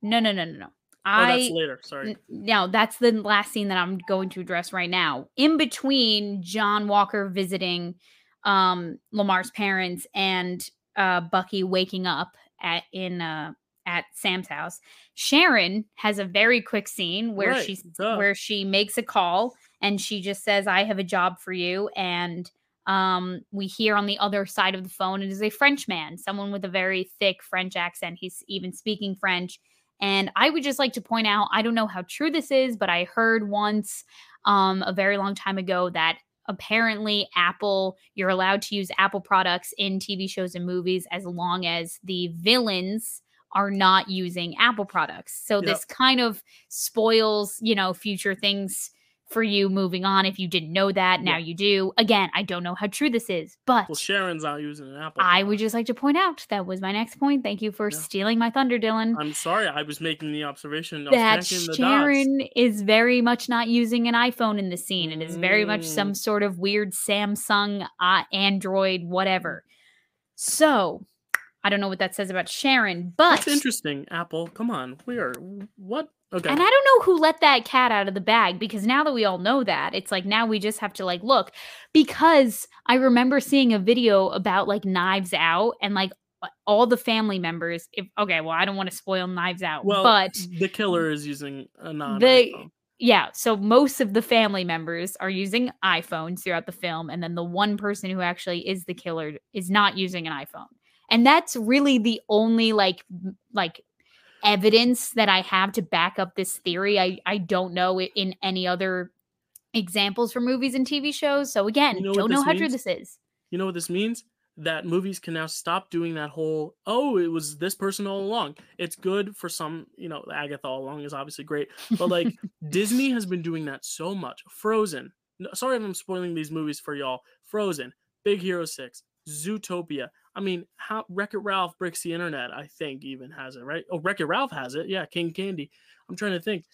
No, no, no, no, no. I, oh, that's later. Sorry. N- no, that's the last scene that I'm going to address right now. In between John Walker visiting um, Lemar's parents and uh, Bucky waking up at in uh, at Sam's house, Sharon has a very quick scene where right. she's where she makes a call and she just says, "I have a job for you," and um, we hear on the other side of the phone it is a French man, someone with a very thick French accent. He's even speaking French. And I would just like to point out I don't know how true this is, but I heard once um, a very long time ago that apparently Apple, you're allowed to use Apple products in TV shows and movies as long as the villains are not using Apple products. So yep. this kind of spoils, you know, future things for you moving on if you didn't know that now yeah. you do again i don't know how true this is but well sharon's not using an apple i would just like to point out that was my next point thank you for yeah. stealing my thunder dylan i'm sorry i was making the observation that sharon is very much not using an iphone in the scene it is very much some mm. sort of weird samsung uh, android whatever so I don't know what that says about Sharon, but That's interesting. Apple, come on. We are what Okay. And I don't know who let that cat out of the bag because now that we all know that, it's like now we just have to like look because I remember seeing a video about like Knives Out and like all the family members if okay, well I don't want to spoil Knives Out, well, but the killer is using a non the yeah, so most of the family members are using iPhones throughout the film and then the one person who actually is the killer is not using an iPhone. And that's really the only like like evidence that I have to back up this theory. I I don't know it in any other examples for movies and TV shows. So again, you know don't know how means? true this is. You know what this means? That movies can now stop doing that whole oh it was this person all along. It's good for some, you know, Agatha all along is obviously great, but like Disney has been doing that so much. Frozen. Sorry if I'm spoiling these movies for y'all. Frozen, Big Hero 6, Zootopia. I mean, how Wreck It Ralph breaks the internet, I think, even has it, right? Oh, Wreck It Ralph has it. Yeah, King Candy. I'm trying to think.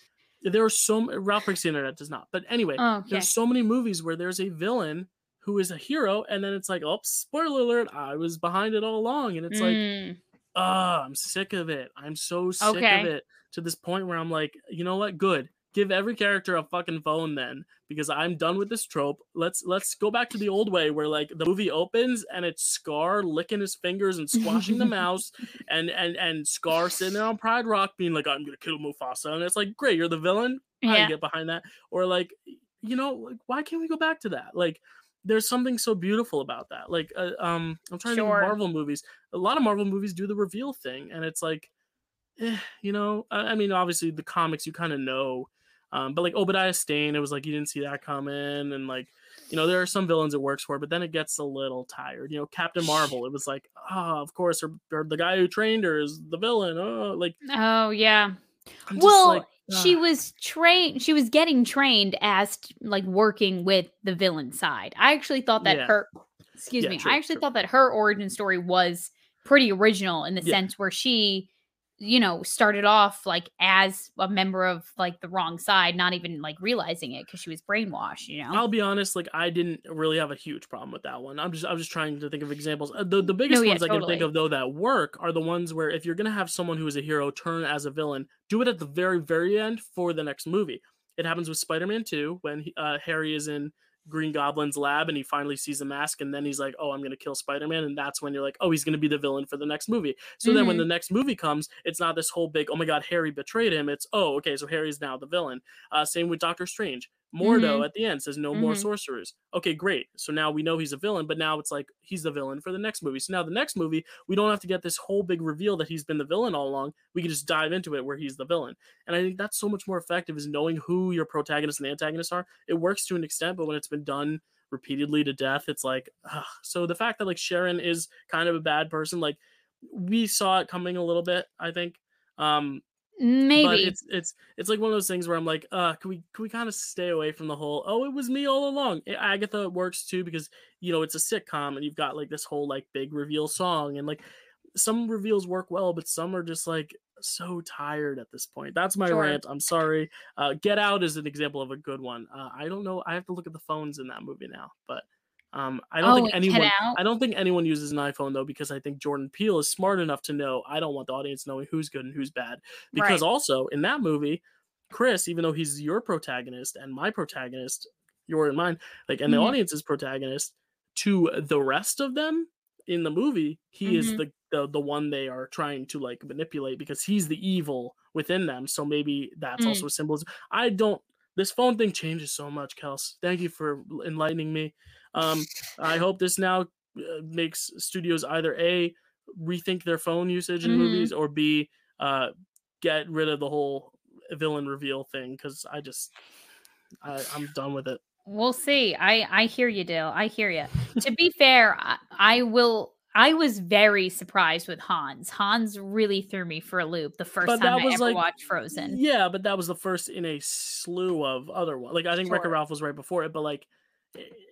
There are so Ralph breaks the internet does not. But anyway, oh, okay. there's so many movies where there's a villain who is a hero, and then it's like, oh, spoiler alert, I was behind it all along. And it's mm. like, oh, I'm sick of it. I'm so sick okay. of it to this point where I'm like, you know what? Good give every character a fucking phone then because I'm done with this trope. Let's let's go back to the old way where like the movie opens and it's Scar licking his fingers and squashing the mouse and and and Scar sitting there on Pride Rock being like I'm gonna kill Mufasa and it's like great you're the villain yeah. I get behind that or like you know like why can't we go back to that like there's something so beautiful about that like uh, um I'm trying sure. to think Marvel movies a lot of Marvel movies do the reveal thing and it's like eh, you know I, I mean obviously the comics you kind of know um, but like Obadiah Stane, it was like you didn't see that coming, and like you know there are some villains it works for, but then it gets a little tired. You know, Captain Marvel, it was like, oh, of course, or, or the guy who trained her is the villain. Oh, like oh yeah. Well, like, she was trained. She was getting trained as like working with the villain side. I actually thought that yeah. her, excuse yeah, me, true, I actually true. thought that her origin story was pretty original in the yeah. sense where she you know, started off like as a member of like the wrong side, not even like realizing it because she was brainwashed, you know. I'll be honest, like I didn't really have a huge problem with that one. I'm just I'm just trying to think of examples. Uh, the the biggest no, yeah, ones totally. I can think of though that work are the ones where if you're gonna have someone who is a hero turn as a villain, do it at the very very end for the next movie. It happens with Spider-Man 2 when he, uh, Harry is in Green Goblin's lab and he finally sees the mask and then he's like, "Oh, I'm going to kill Spider-Man." And that's when you're like, "Oh, he's going to be the villain for the next movie." So mm-hmm. then when mm-hmm. the next movie comes, it's not this whole big, "Oh my god, Harry betrayed him." It's, "Oh, okay, so Harry's now the villain." Uh, same with Doctor Strange. Mordo mm-hmm. at the end says no mm-hmm. more sorcerers. Okay, great. So now we know he's a villain, but now it's like he's the villain for the next movie. So now the next movie, we don't have to get this whole big reveal that he's been the villain all along. We can just dive into it where he's the villain. And I think that's so much more effective is knowing who your protagonist and antagonist are. It works to an extent, but when it's been done repeatedly to death, it's like ugh. so the fact that like Sharon is kind of a bad person, like we saw it coming a little bit, I think. Um, Maybe but it's it's it's like one of those things where I'm like, uh, can we can we kind of stay away from the whole? Oh, it was me all along. Agatha works too because you know it's a sitcom and you've got like this whole like big reveal song and like some reveals work well, but some are just like so tired at this point. That's my sure. rant. I'm sorry. Uh, Get Out is an example of a good one. Uh, I don't know. I have to look at the phones in that movie now, but um, I don't oh, think anyone. I don't think anyone uses an iPhone though, because I think Jordan Peele is smart enough to know I don't want the audience knowing who's good and who's bad. Because right. also in that movie, Chris, even though he's your protagonist and my protagonist, your and mine, like, and mm-hmm. the audience's protagonist, to the rest of them in the movie, he mm-hmm. is the, the the one they are trying to like manipulate because he's the evil within them. So maybe that's mm. also a symbolism. I don't. This phone thing changes so much, Kels. Thank you for enlightening me. Um, I hope this now uh, makes studios either a rethink their phone usage in Mhm. movies or b uh, get rid of the whole villain reveal thing because I just I, I'm done with it. We'll see. I I hear you, Dyl. I hear you. to be fair, I, I will. I was very surprised with Hans. Hans really threw me for a loop the first But time I ever like- watched Frozen. Yeah, but that was the first in a slew of other ones. Like I think Wreck-It Ralph was right before it, but like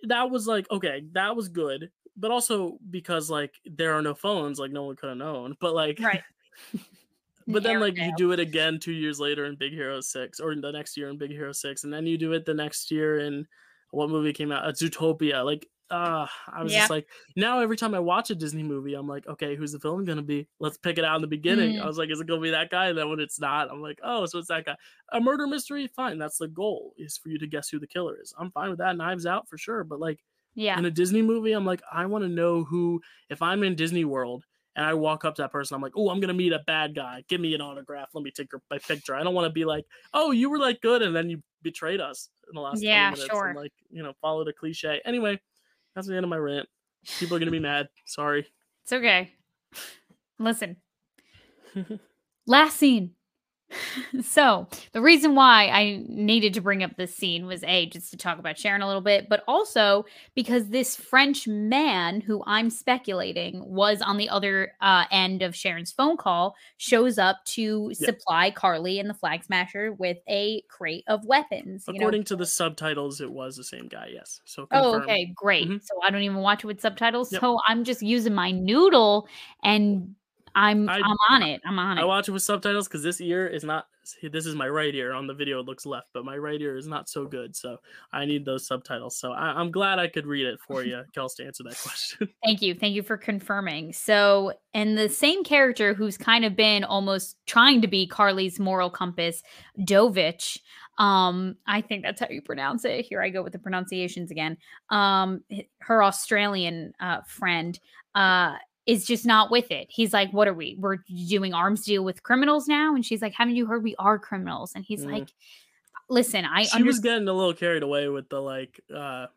that was like okay, that was good. But also because like there are no phones, like no one could have known. But like Right. But then like you do it again two years later in Big Hero Six, or the next year in Big Hero Six, and then you do it the next year in what movie came out? Uh, Zootopia. Like, uh I was Yeah. just like, now every time I watch a Disney movie, I'm like, okay, who's the villain gonna be? Let's pick it out in the beginning. Mm. I was like, is it gonna be that guy? And then when it's not, I'm like, oh, so it's that guy. A murder mystery, fine. That's the goal, is for you to guess who the killer is. I'm fine with that. Knives Out for sure, but like Yeah. in a Disney movie, I'm like, I want to know who. If I'm in Disney World and I walk up to that person, I'm like, oh, I'm gonna meet a bad guy. Give me an autograph. Let me take your my picture. I don't want to be like, oh, you were like good, and then you betrayed us in the last 20 Yeah, minutes sure. and like you know followed a cliche. Anyway, that's the end of my rant. People are gonna be mad. Sorry. It's okay. Listen. Last scene. so the reason why I needed to bring up this scene was a just to talk about Sharon a little bit, but also because this French man who I'm speculating was on the other uh, end of Sharon's phone call shows up to Yeah. supply Karli and the Flag Smasher with a crate of weapons. you know? According to the subtitles, it was the same guy. Yes. So Oh, okay, great. Mhm. So I don't even watch it with subtitles. Yep. So I'm just using my noodle and I'm I- I, am on it. I'm on it. I watch it with subtitles because this ear is not. This is my right ear. On the video, it looks left, but my right ear is not so good. So I need those subtitles. So I, I'm glad I could read it for you, Kels, to answer that question. Thank you. Thank you for confirming. So, and the same character who's kind of been almost trying to be Karli's moral compass, Dovich. Um, I think that's how you pronounce it. Here I go with the pronunciations again. Um, her Australian uh, friend uh is just not with it. He's like, "What are we? We're doing arms deal with criminals now?" And she's like, "Haven't you heard we are criminals?" And he's Mm. like, "Listen, I she was understand." getting a little carried away with the like uh,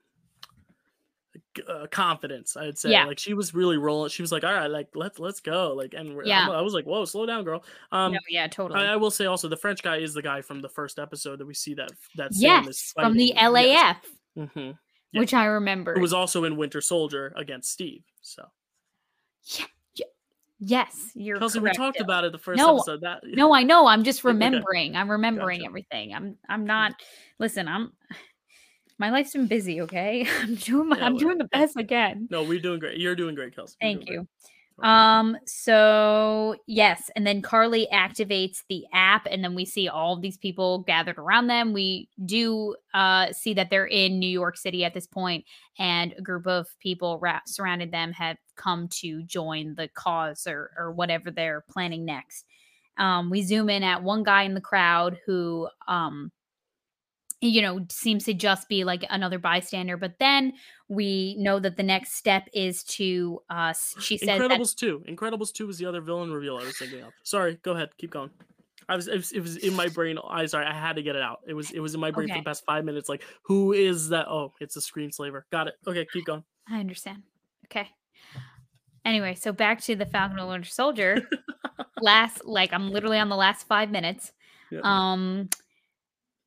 uh confidence. I'd say Yeah. like she was really rolling. She was like, "All right, like let's let's go." Like, and Yeah. I'm- was like, "Whoa, slow down, girl." Um, no, yeah, totally. I, I will say also the French guy is the guy from the first episode that we see that that yes, from the. LAF, Yes. Mhm. yeah. which I remember. it was also in Winter Soldier against Steve. So Yes, you're Kelsey, we talked about it the first No, episode. That No, I know. I'm just Okay. remembering. I'm remembering Gotcha. everything. I'm I'm mm-hmm. not listen, I'm my life's been busy, okay? I'm doing my, Yeah, I'm well, doing the best I can. No, we're doing great. You're doing great, Kelsey. Thank you. great. Um so yes, and then Karli activates the app and then we see all of these people gathered around them. We do uh see that they're in New York City at this point and a group of people ra- surrounded them have come to join the cause or or whatever they're planning next. Um we zoom in at one guy in the crowd who um you know seems to just be like another bystander but then we know that the next step is to uh she says that Incredibles 2. Incredibles 2 was the other villain reveal I was thinking of. Sorry, go ahead. Keep going. I was it, was it was in my brain. I sorry, I had to get it out. It was it was in my brain for the past five minutes. Like, who is that? Oh, it's a Screenslaver. Got it. Okay, keep going. I understand. Okay. Anyway, so back to the Falcon and Winter Soldier. last, like, I'm literally on the last five minutes. Yep. Um,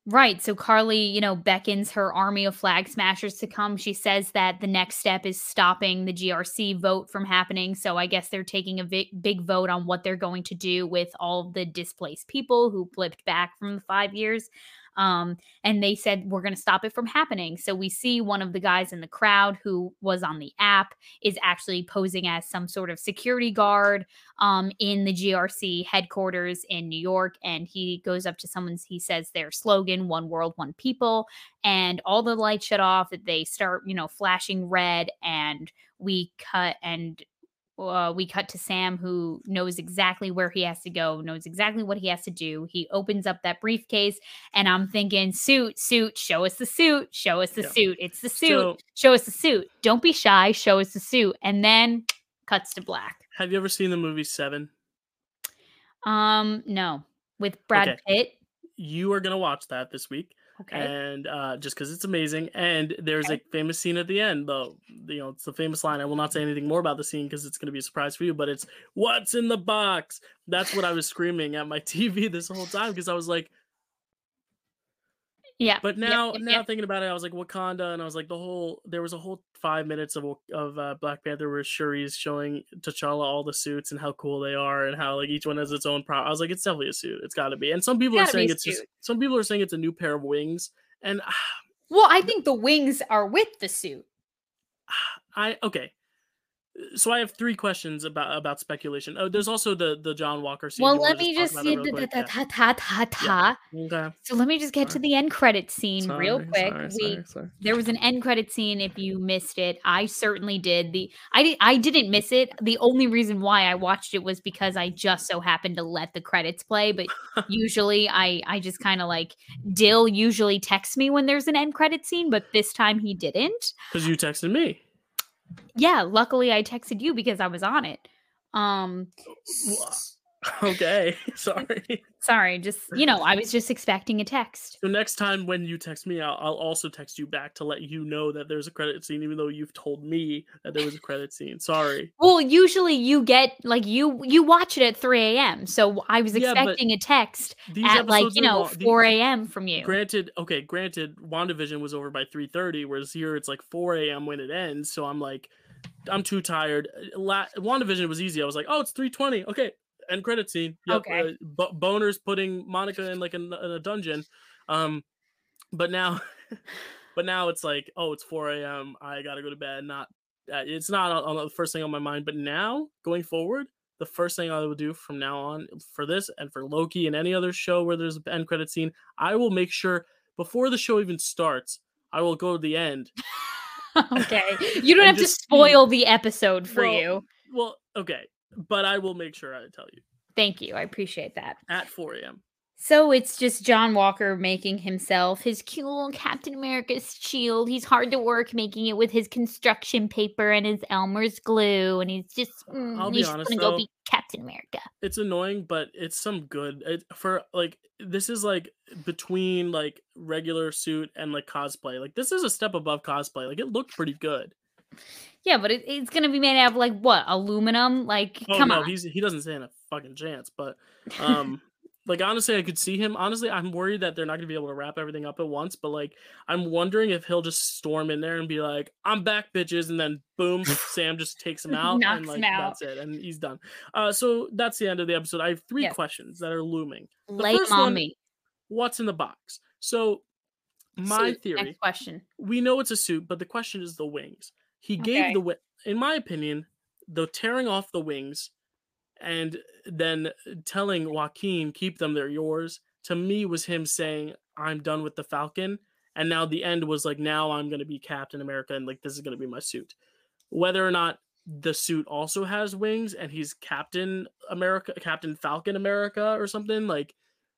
right. So Karli, you know, beckons her army of flag smashers to come. She says that the next step is stopping the GRC vote from happening. So I guess they're taking a big vote on what they're going to do with all the displaced people who flipped back from the five years. Um, and they said we're going to stop it from happening. So we see one of the guys in the crowd who was on the app is actually posing as some sort of security guard um, in the GRC headquarters in New York. And he goes up to someone, he says their slogan, One World, One People. And all the lights shut off. That they start, you know, flashing red. And we cut and uh, we cut to Sam, who knows exactly where he has to go, knows exactly what he has to do. He opens up that briefcase, and I'm thinking, suit, suit, show us the suit, show us the Yeah. suit. It's the suit, So, show us the suit. Don't be shy, show us the suit. And then cuts to black. have you ever seen the movie Seven? Um, no, with Brad Okay. Pitt. You are gonna watch that this week. Okay. and uh, just because it's amazing. And there's Okay. a famous scene at the end, though. You know, it's the famous line. I will not say anything more about the scene because it's going to be a surprise for you. But it's "What's in the box?" That's what I was screaming at my TV this whole time because I was like. Yeah. But now, now thinking about it, I was like Wakanda, and I was like the whole. There was a whole five minutes of of uh, Black Panther where Shuri is showing T'Challa all the suits and how cool they are, and how like each one has its own pro. I was like, it's definitely a suit. It's got to be. And some people are saying it's just. Some people are saying it's a new pair of wings, and Well, I think the wings are with the suit. I okay. So I have three questions about about speculation. Oh, there's also the the John Walker scene. Well, let me just about see that ta ta ta ta ta. Okay. So let me just get to the end credit scene real quick. sorry, we sorry, sorry. there was an end credit scene if you missed it. I certainly did. The I did I didn't miss it. The only reason why I watched it was because I just so happened to let the credits play, but usually I I just kind of like Dyl usually texts me when there's an end credit scene, but this time he didn't. Because you texted me. Yeah, luckily I texted you because I was on it. Um Okay, sorry. sorry, just you know, I was just expecting a text. So next time when you text me, I'll, I'll also text you back to let you know that there's a credit scene, even though you've told me that there was a credit scene. Sorry. Well, usually you get like you you watch it at 3 a.m. So I was Yeah, expecting a text at like you know long- 4 a.m. from you. Granted, okay, granted, WandaVision was over by 3:30, whereas here it's like 4 a.m. when it ends. So I'm like, I'm too tired. La- WandaVision was easy. I was like, oh, it's 3:20. Okay, end credit scene. Yep, Okay. uh, Bo- Boner's putting Monica in like a, in a dungeon. Um, but now, but now it's like, oh, it's 4 a.m. I gotta go to bed. Not, uh, it's not on, on the first thing on my mind. But now, going forward, the first thing I will do from now on for this and for Loki and any other show where there's an end credit scene, I will make sure before the show even starts, I will go to the end. okay, you don't have to just see- spoil the episode for Well, you. Well, okay, but I will make sure I tell you Thank you, I appreciate that. at 4 a.m. So it's just John Walker making himself his cute little Captain America's shield. He's hard to work making it with his construction paper and his Elmer's glue, and he's just mm, I'll be he's honest, gonna go be Captain America. It's annoying, but it's some good. It, for like, this is like between like regular suit and like cosplay. Like, this is a step above cosplay. Like, it looked pretty good. Yeah, but it, it's gonna be made out of like what aluminum? Like, Oh come no, on. he's he doesn't stand a fucking chance. But um, like honestly, I could see him. Honestly, I'm worried that they're not gonna be able to wrap everything up at once. But like, I'm wondering if he'll just storm in there and be like, "I'm back, bitches," and then boom, Sam just takes him out Knocks and him like out. that's it, and he's done. Uh, so that's the end of the episode. I have three Yes. questions that are looming. Lay 'em first on one- What's in the box? So my Suit. theory, Next question. we know it's a suit, but the question is the wings. He gave the wi- in my opinion, the tearing off the wings and then telling Joaquin, keep them, they're yours, to me was him saying, I'm done with the Falcon. And now the end was like, now I'm going to be Captain America and like, this is going to be my suit. Whether or not the suit also has wings and he's Captain America, Captain Falcon America or something, like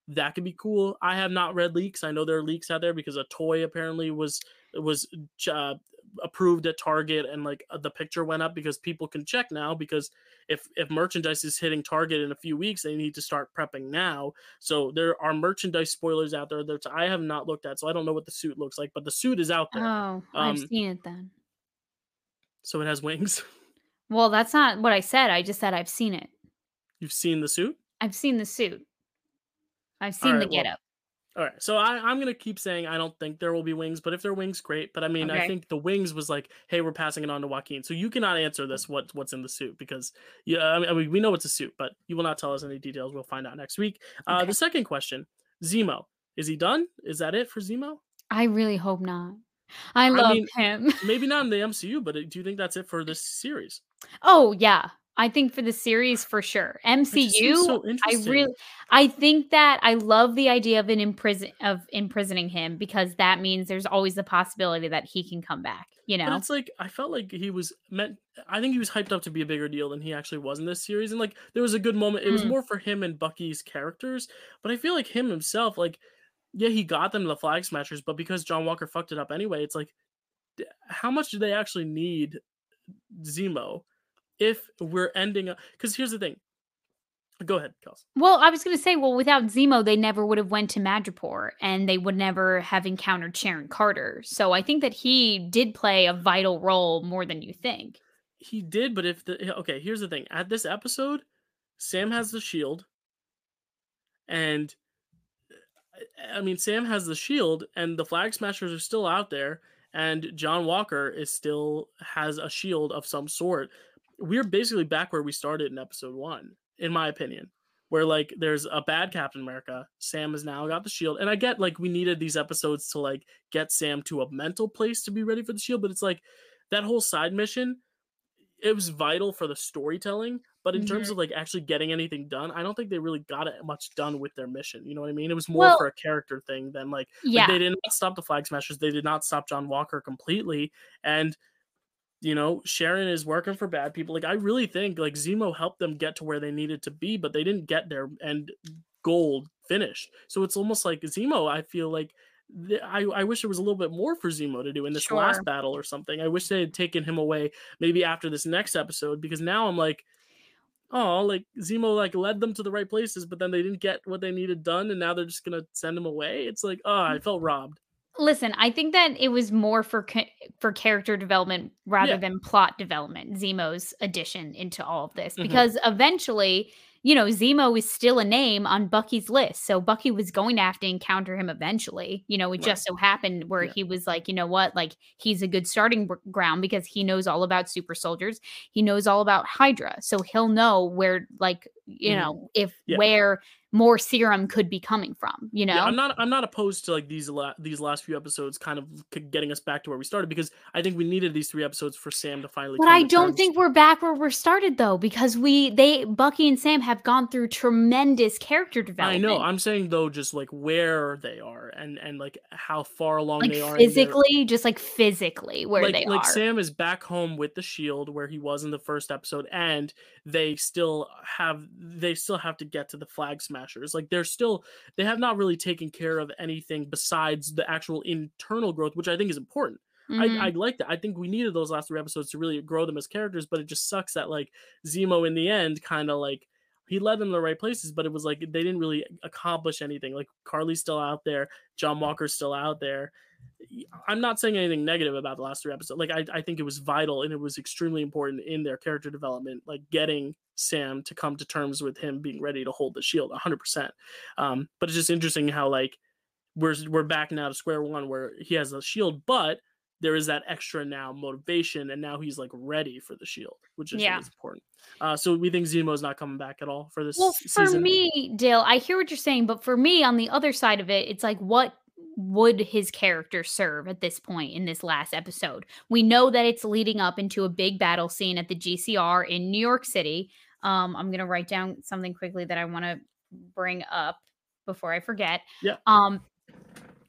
that could be cool. I have not read leaks. I know there are leaks out there because a toy apparently was was uh, approved at Target and like uh, the picture went up because people can check now because if if merchandise is hitting Target in a few weeks they need to start prepping now. So there are merchandise spoilers out there that I have not looked at so I don't know what the suit looks like but the suit is out there. Oh, I've Um, seen it then. So it has wings. Well, that's not what I said. I just said I've seen it. You've seen the suit? I've seen the suit. I've seen the Alright, well, get up. All right. So I, I'm gonna keep saying I don't think there will be wings, but if there are wings, great. But I mean, I think the wings was like, hey, we're passing it on to Joaquin. So you cannot answer this what what's in the suit because yeah, I mean, we know it's a suit, but you will not tell us any details. We'll find out next week. Uh, Okay. the second question, Zemo, is he done? Is that it for Zemo? I really hope not. I love mean- him. Maybe not in the MCU, but uh, do you think that's it for this series? Oh yeah, I think for the series for sure. It just seems MCU. so I really, I think that I love the idea of an imprison of imprisoning him because that means there's always the possibility that he can come back. You But know, it's like I felt like he was meant. I think he was hyped up to be a bigger deal than he actually was in this series, and like there was a good moment. It was Mm. more for him and Bucky's characters, but I feel like him himself, like yeah, he got them the flag smashers, but because John Walker fucked it up anyway, it's like how much do they actually need Zemo if we're ending? Up because here's the thing. Go ahead, Kels. Well, I was going to say, well, without Zemo, they never would have went to Madripoor, and they would never have encountered Sharon Carter. So I think that he did play a vital role more than you think. He did, but if the okay, here's the thing: at this episode, Sam has the shield, and I mean, Sam has the shield, and the Flag Smashers are still out there, and John Walker is still has a shield of some sort. We're basically back where we started in episode one in my opinion, where like there's a bad Captain America. Sam has now got the shield, and I get like we needed these episodes to like get Sam to a mental place to be ready for the shield, but it's like that whole side mission. It was vital for the storytelling, but in mm-hmm. terms of like actually getting anything done, I don't think they really got it much done with their mission. You know what I mean? It was more well, for a character thing than like, yeah. Like they did not stop the flag smashers. They did not stop John Walker completely, and you know, Sharon is working for bad people. Like I really think like Zemo helped them get to where they needed to be, but they didn't get there and gold finished. So it's almost like Zemo. I feel like th- I I wish there was a little bit more for Zemo to do in this sure. last battle or something. I wish they had taken him away maybe after this next episode because now I'm like. Oh, like Zemo like led them to the right places, but then they didn't get what they needed done, and now they're just gonna send him away. It's like, oh, I felt robbed listen i think that it was more for for character development rather yeah. than plot development zemo's addition into all of this mm-hmm. because eventually you know zemo is still a name on bucky's list so bucky was going to have to encounter him eventually you know it right. just so happened where yeah. he was like you know what like he's a good starting ground because he knows all about super soldiers he knows all about hydra so he'll know where like you mm-hmm. know if yeah. where more serum could be coming from you know yeah, i'm not i'm not opposed to like these la- these last few episodes kind of getting us back to where we started because i think we needed these three episodes for sam to finally but i don't terms. think we're back where we're started though because we they bucky and sam have gone through tremendous character development i know i'm saying though just like where they are and and like how far along like they are physically just like physically where like, they like are. Sam is back home with the shield where he was in the first episode and they still have they still have to get to the flag smashers like they're still they have not really taken care of anything besides the actual internal growth which i think is important mm-hmm. I, I like that i think we needed those last three episodes to really grow them as characters but it just sucks that like zemo in the end kind of like he led them to the right places, but it was like they didn't really accomplish anything. Like Karli's still out there, John Walker's still out there. I'm not saying anything negative about the last three episodes. Like I, I think it was vital and it was extremely important in their character development, like getting Sam to come to terms with him being ready to hold the shield 100%. Um, but it's just interesting how like we're we're back now to square one where he has a shield, but there is that extra now motivation, and now he's like ready for the shield, which is, yeah. important. Uh, so we think Zemo is not coming back at all for this. Well, for season. me, Dyl, I hear what you're saying, but for me, on the other side of it, it's like what would his character serve at this point in this last episode? We know that it's leading up into a big battle scene at the GCR in New York City. Um, I'm gonna write down something quickly that I want to bring up before I forget. Yeah. Um,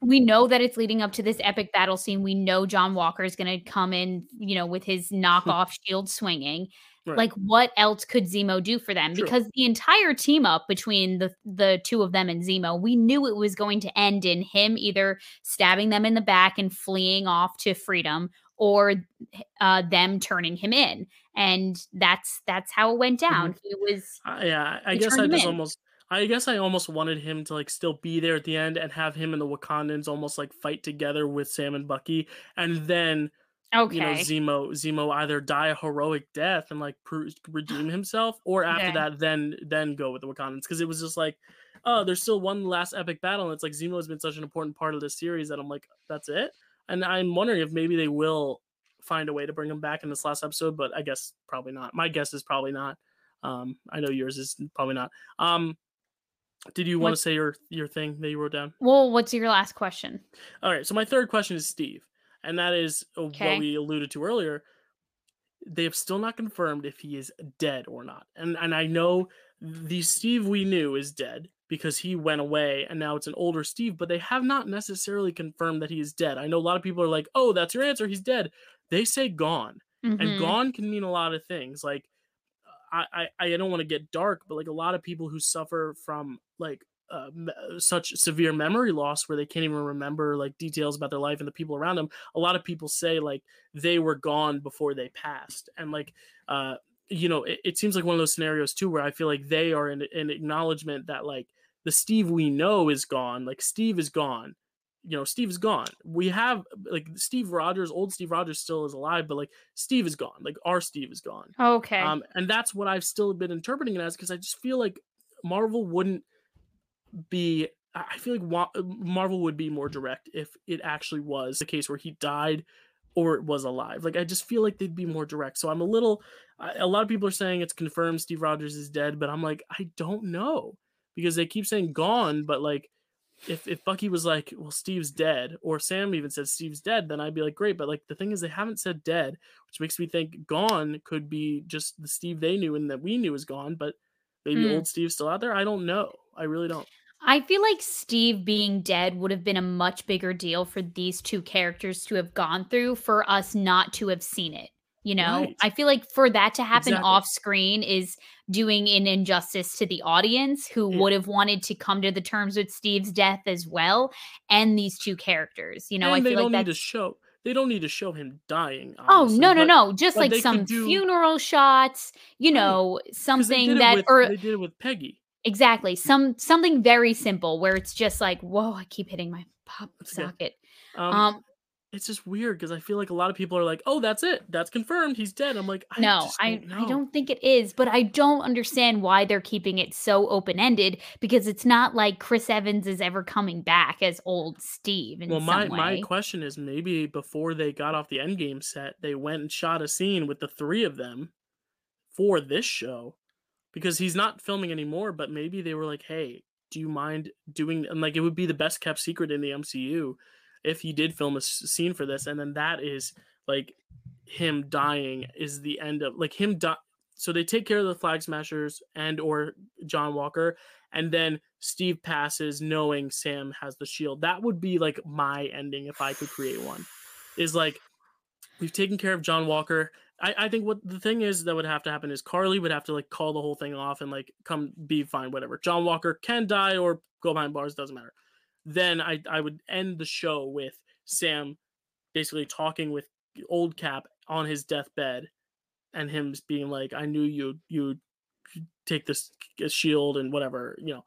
we know that it's leading up to this epic battle scene. We know John Walker is going to come in, you know, with his knockoff shield swinging. Right. Like, what else could Zemo do for them? True. Because the entire team up between the the two of them and Zemo, we knew it was going to end in him either stabbing them in the back and fleeing off to freedom, or uh, them turning him in. And that's that's how it went down. Mm-hmm. He was, uh, yeah. I guess I just in. almost I guess I almost wanted him to like still be there at the end and have him and the Wakandans almost like fight together with Sam and Bucky, and then okay. you know Zemo Zemo either die a heroic death and like redeem himself, or after okay. that then then go with the Wakandans because it was just like oh there's still one last epic battle and it's like Zemo has been such an important part of this series that I'm like that's it, and I'm wondering if maybe they will find a way to bring him back in this last episode, but I guess probably not. My guess is probably not. Um, I know yours is probably not. Um, did you want to say your your thing that you wrote down? Well, what's your last question? All right. So my third question is Steve, and that is okay. what we alluded to earlier. They have still not confirmed if he is dead or not, and and I know the Steve we knew is dead because he went away, and now it's an older Steve. But they have not necessarily confirmed that he is dead. I know a lot of people are like, "Oh, that's your answer. He's dead." They say gone, mm-hmm. and gone can mean a lot of things. Like I, I, I don't want to get dark, but like a lot of people who suffer from like uh, such severe memory loss where they can't even remember like details about their life and the people around them. A lot of people say like they were gone before they passed, and like uh, you know, it, it seems like one of those scenarios too where I feel like they are in an acknowledgement that like the Steve we know is gone. Like Steve is gone. You know, Steve is gone. We have like Steve Rogers, old Steve Rogers still is alive, but like Steve is gone. Like our Steve is gone. Okay. Um, and that's what I've still been interpreting it as because I just feel like Marvel wouldn't be. I feel like Marvel would be more direct if it actually was the case where he died or it was alive. Like I just feel like they'd be more direct. So I'm a little. A lot of people are saying it's confirmed Steve Rogers is dead, but I'm like I don't know because they keep saying gone, but like if if Bucky was like, well, Steve's dead, or Sam even said Steve's dead, then I'd be like, great. But like the thing is, they haven't said dead, which makes me think gone could be just the Steve they knew and that we knew is gone, but maybe mm. old Steve's still out there. I don't know. I really don't. I feel like Steve being dead would have been a much bigger deal for these two characters to have gone through for us not to have seen it. You know, right. I feel like for that to happen exactly. off screen is doing an injustice to the audience who yeah. would have wanted to come to the terms with Steve's death as well, and these two characters. You know, and I feel they don't like need to show. They don't need to show him dying. Oh no, no, but, no! Just like some do... funeral shots. You know, right. something that with, or they did it with Peggy. Exactly. Some something very simple where it's just like, whoa, I keep hitting my pop socket. Um, um it's just weird because I feel like a lot of people are like, "Oh, that's it. That's confirmed. He's dead." I'm like, I "No, I don't I don't think it is." But I don't understand why they're keeping it so open-ended because it's not like Chris Evans is ever coming back as old Steve Well, my my question is maybe before they got off the Endgame set, they went and shot a scene with the three of them for this show because he's not filming anymore, but maybe they were like, "Hey, do you mind doing and like it would be the best kept secret in the MCU if he did film a scene for this, and then that is like him dying is the end of like him die. So they take care of the flag smashers and or John Walker, and then Steve passes knowing Sam has the shield. That would be like my ending if I could create one. Is like we've taken care of John Walker. I, I think what the thing is that would have to happen is Karli would have to like call the whole thing off and like come be fine, whatever. John Walker can die or go behind bars, doesn't matter then I I would end the show with Sam basically talking with old Cap on his deathbed and him being like, "I knew you you'd take this shield and whatever." You know,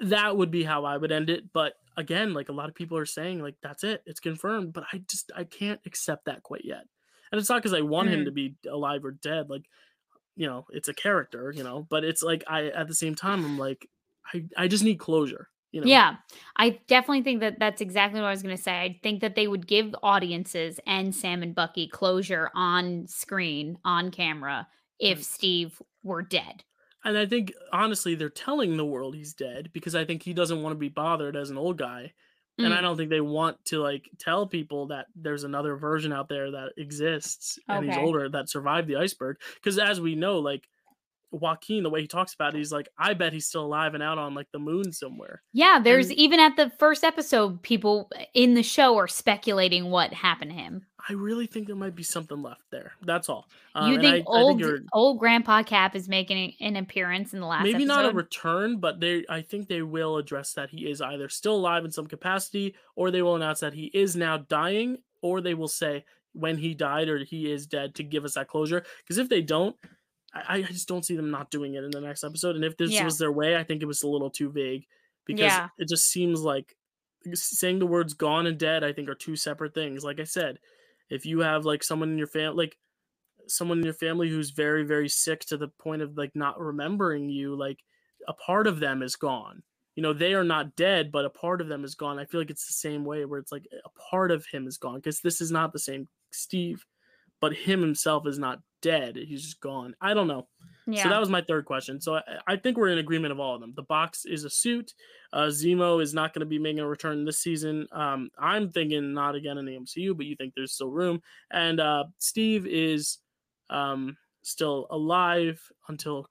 that would be how I would end it. But again, like a lot of people are saying, like that's it, it's confirmed. But I just I can't accept that quite yet. And it's not because I want mm. him to be alive or dead. Like, you know, it's a character, you know. But it's like I at the same time I'm like, I I just need closure. You know? Yeah, I definitely think that that's exactly what I was going to say. I think that they would give audiences and Sam and Bucky closure on screen, on camera, if mm. Steve were dead. And I think honestly, they're telling the world he's dead because I think he doesn't want to be bothered as an old guy. Mm. And I mm. don't think they want to like tell people that there's another version out there that exists and okay. he's older that survived the iceberg. Because as we know, like Joaquin, the way he talks about it, he's like, I bet he's still alive and out on like the moon somewhere. Yeah, there's and, even at the first episode, people in the show are speculating what happened to him. I really think there might be something left there. That's all. Um, you think I, old I think old Grandpa Cap is making an appearance in the last? Maybe episode? not a return, but they I think they will address that he is either still alive in some capacity, or they will announce that he is now dying, or they will say when he died or he is dead to give us that closure. Because if they don't, I, I just don't see them not doing it in the next episode. And if this yeah. was their way, I think it was a little too vague because yeah. it just seems like saying the words gone and dead, I think are two separate things. Like I said, if you have like someone in your family, like someone in your family who's very, very sick to the point of like not remembering you, like a part of them is gone. You know, they are not dead, but a part of them is gone. I feel like it's the same way where it's like a part of him is gone because this is not the same Steve, but him himself is not dead. He's just gone. I don't know. Yeah. So that was my third question. So I, I, think we're in agreement of all of them. The box is a suit. Uh, Zemo is not going to be making a return this season. Um, I'm thinking not again in the MCU, but you think there's still room. And uh, Steve is um, still alive until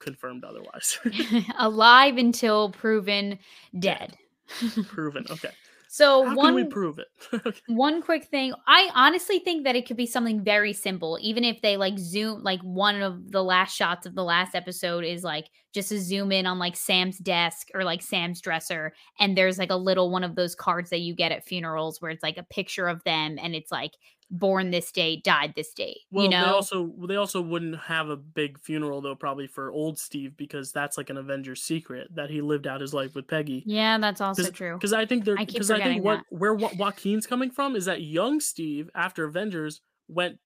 confirmed otherwise. alive until proven dead. proven. Okay. So How one can we prove it? one quick thing. I honestly think that it could be something very simple. Even if they like zoom like one of the last shots of the last episode is like just a zoom in on like Sam's desk or like Sam's dresser and there's like a little one of those cards that you get at funerals where it's like a picture of them and it's like born this date, died this date. Well, you know, they also they also wouldn't have a big funeral though, probably for old Steve because that's like an Avengers secret that he lived out his life with Peggy. yeah, that's also true. Because I think they're I because I, think forgetting what that. where Joaquin's coming from is that young Steve after Avengers went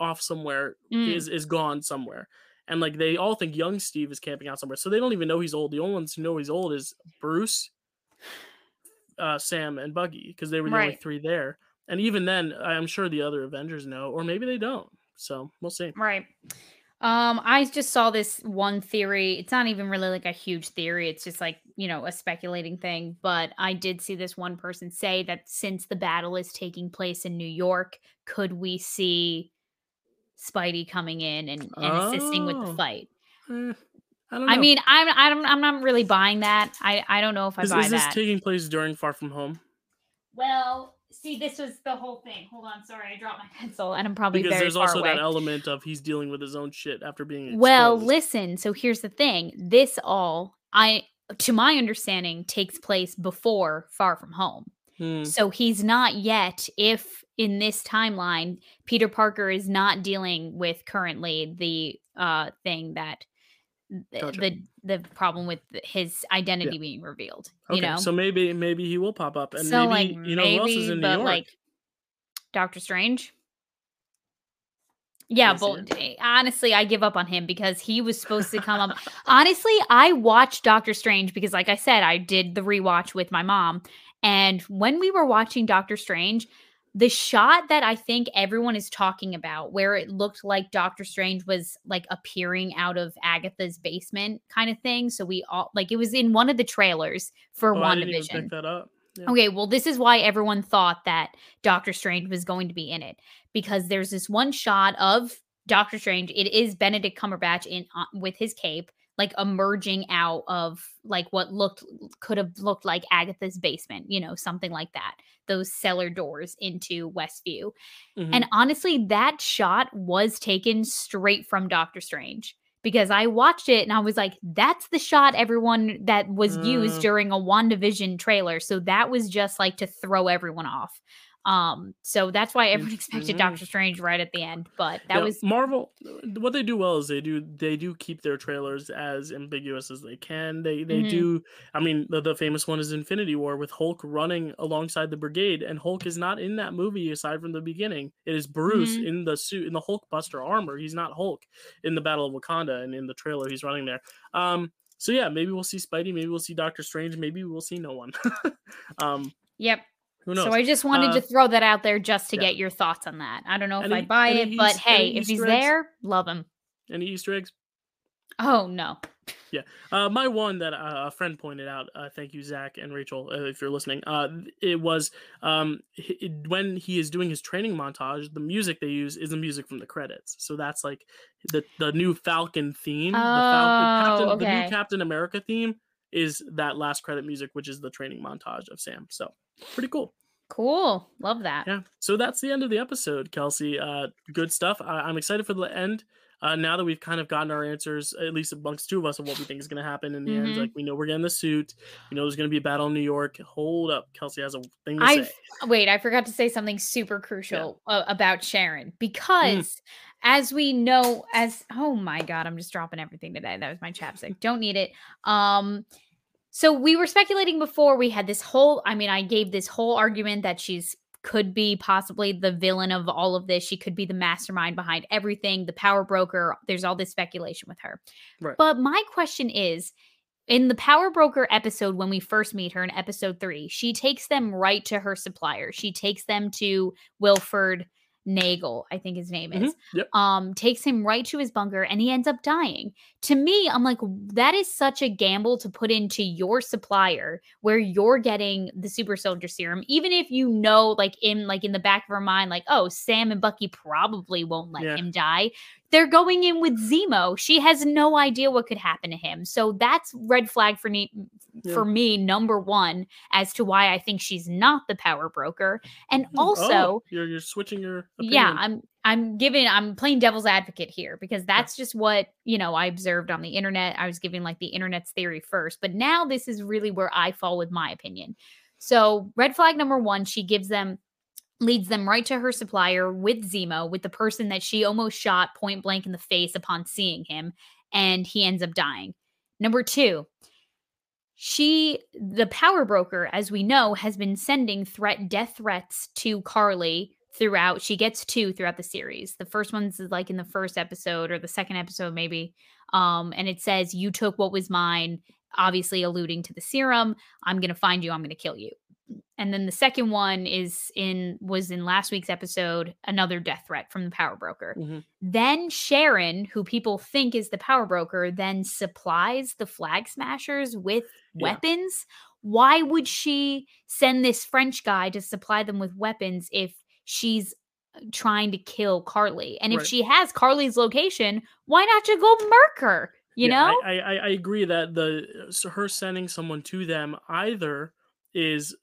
off somewhere Mm. is is gone somewhere. And like they all think young Steve is camping out somewhere. So they don't even know he's old. The only ones who know he's old is Bruce, uh, Sam, and Bucky, because they were the only three there. And even then, I'm sure the other Avengers know, or maybe they don't. So we'll see. Right. Um, I just saw this one theory. It's not even really like a huge theory. It's just like, you know, a speculating thing. But I did see this one person say that since the battle is taking place in New York, could we see Spidey coming in and, and assisting with the Oh. fight? Eh, I don't know. I mean, I'm I'm I'm not really buying that. I I don't know if I is, buy is this that. taking place during Far From Home? well, see, this was the whole thing. Hold on, sorry, I dropped my pencil, and I'm probably Because there's also away. that element of he's dealing with his own shit after being exposed. Well, listen. So here's the thing. This all, I, to my understanding, takes place before Far From Home. Hmm. So he's not yet. If in this timeline, Peter Parker is not dealing with currently the uh thing that Gotcha. the the problem with his identity being revealed. Okay, You know. so maybe maybe he will pop up, and so maybe like you know who else is maybe, in New York? like Doctor Strange. Yeah, but eh, honestly, I give up on him because he was supposed to come up. honestly, I watched Doctor Strange because, like I said, I did the rewatch with my mom. And when we were watching Doctor Strange, the shot that I think everyone is talking about, where it looked like Doctor Strange was like appearing out of Agatha's basement kind of thing. So we all like it was in one of the trailers for oh, I didn't even WandaVision. that up. Yeah. Okay, well, this is why everyone thought that Doctor Strange was going to be in it because there's this one shot of Doctor Strange. It is Benedict Cumberbatch in uh, with his cape, like emerging out of like what looked could have looked like Agatha's basement, you know, something like that. Those cellar doors into Westview. Mhm. And honestly, that shot was taken straight from Doctor Strange because I watched it and I was like, that's the shot everyone that was used Uh. during a WandaVision trailer. So that was just like to throw everyone off. Um, so that's why everyone expected Mhm. Doctor Strange right at the end. But that was Marvel. What they do well is they do they do keep their trailers as ambiguous as they can. They they Mhm. do. I mean, the, the famous one is Infinity War with Hulk running alongside the Brigade, and Hulk is not in that movie aside from the beginning. It is Bruce Mhm. in the suit in the Hulk Buster armor. He's not Hulk in the Battle of Wakanda, and in the trailer he's running there. Um. So yeah, maybe we'll see Spidey. Maybe we'll see Doctor Strange. Maybe we'll see no one. um. yep. Who knows? So I just wanted Uh, to throw that out there just to yeah. get your thoughts on that. I don't know if Any- I buy it, but hey, if he's eggs? there, love him. Any Easter eggs? Oh no. Yeah, uh, my one that uh, a friend pointed out. Uh, thank you, Zach and Rachel, uh, if you're listening. Uh, it was um, it- when he is doing his training montage. The music they use is the music from the credits. So that's like the the new Falcon theme. the, Falcon, Oh, Captain, the new Captain America theme is that last credit music, which is the training montage of Sam. So pretty cool. Cool. Love that. Yeah. So that's the end of the episode, Kelsey. Uh, good stuff. I- I'm excited for the end. Uh, now that we've kind of gotten our answers, at least amongst two of us, of what we think is going to happen in the end. Mhm. Like we know we're getting the suit. We know there's going to be a battle in New York. Hold up, Kelsey has a thing to I say. wait, I forgot to say something super crucial uh, about Sharon Mm. As we know as oh my god, I'm just dropping everything today. That was my chapstick. Don't need it. Um so we were speculating before we had this whole I mean, I gave this whole argument that she's could be possibly the villain of all of this. She could be the mastermind behind everything, the power broker. There's all this speculation with her. Right. But my question is in the power broker episode when we first meet her in episode 3 she takes them right to her supplier she takes them to wilfred nagel i think his name is Mhm. Yep. um takes him right to his bunker and he ends up dying to me i'm like that is such a gamble to put into your supplier where you're getting the super soldier serum even if you know like in like in the back of her mind like oh sam and bucky probably won't let Yeah. him die they're going in with Zemo. She has no idea what could happen to him. So that's red flag for me Yeah. for me number 1 as to why I think she's not the power broker. And Oh, also, you're you're switching your yeah. I'm I'm giving I'm playing devil's advocate here because that's just what, you know, I observed on the internet. I was giving like the internet's theory first, but now this is really where I fall with my opinion. So, red flag number 1, she gives them leads them right to her supplier with Zemo, with the person that she almost shot point blank in the face upon seeing him, and he ends up dying. Number two, she, the power broker, as we know, has been sending threat death threats to Karli throughout. She gets two throughout the series. The first one's like in the first episode or the second episode, maybe. Um, and it says, You took what was mine, obviously alluding to the serum. I'm gonna find you, I'm gonna kill you and then the second one is in was in last week's episode another death threat from the power broker Mm-hmm. then sharon who people think is the power broker then supplies the flag smashers with Yeah. weapons why would she send this french guy to supply them with weapons if she's uh, trying to kill karli and if Right. she has karli's location why not just go murk her you Yeah, know I, I I agree that the her sending someone to them either is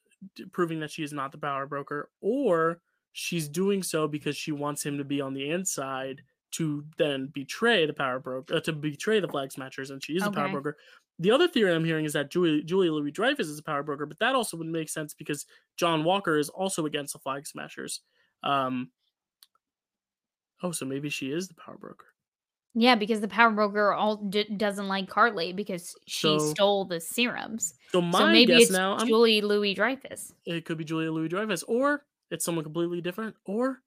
proving that she is not the power broker, or she's doing so because she wants him to be on the inside to then betray the power broker, uh, to betray the flag smashers, and she is a power broker. The other theory I'm hearing is that Julie, Julia Louis Dreyfus is a power broker, but that also would make sense because John Walker is also against the flag smashers. Um, oh, so maybe she is the power broker. Yeah, because the power broker all d- doesn't like Karli because she So- stole the serums. So my so maybe guess it's now, Julie Louis Dreyfus. it could be Julia Louis Dreyfus, or it's someone completely different, or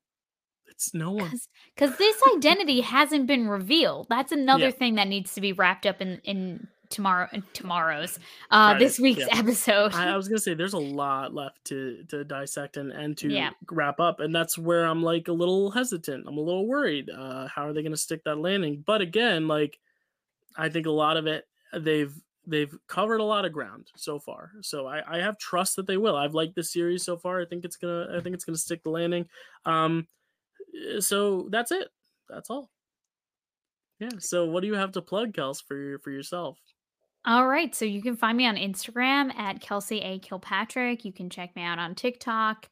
it's no one. Because this identity hasn't been revealed. That's another Yeah. thing that needs to be wrapped up in in tomorrow in tomorrow's uh Friday, this week's yeah. episode. I, I was gonna say there's a lot left to to dissect and and to Yeah. wrap up, and that's where I'm like a little hesitant. I'm a little worried. Uh, how are they gonna stick that landing? But again, like I think a lot of it they've they've covered a lot of ground so far. So I, I have trust that they will. I've liked this series so far. I think it's gonna I think it's gonna stick the landing. Um, uh, so that's it. That's all. Yeah. So what do you have to plug, Kels, for your for yourself? All right. So you can find me on Instagram at Kelsey A. Kilpatrick. You can check me out on TikTok,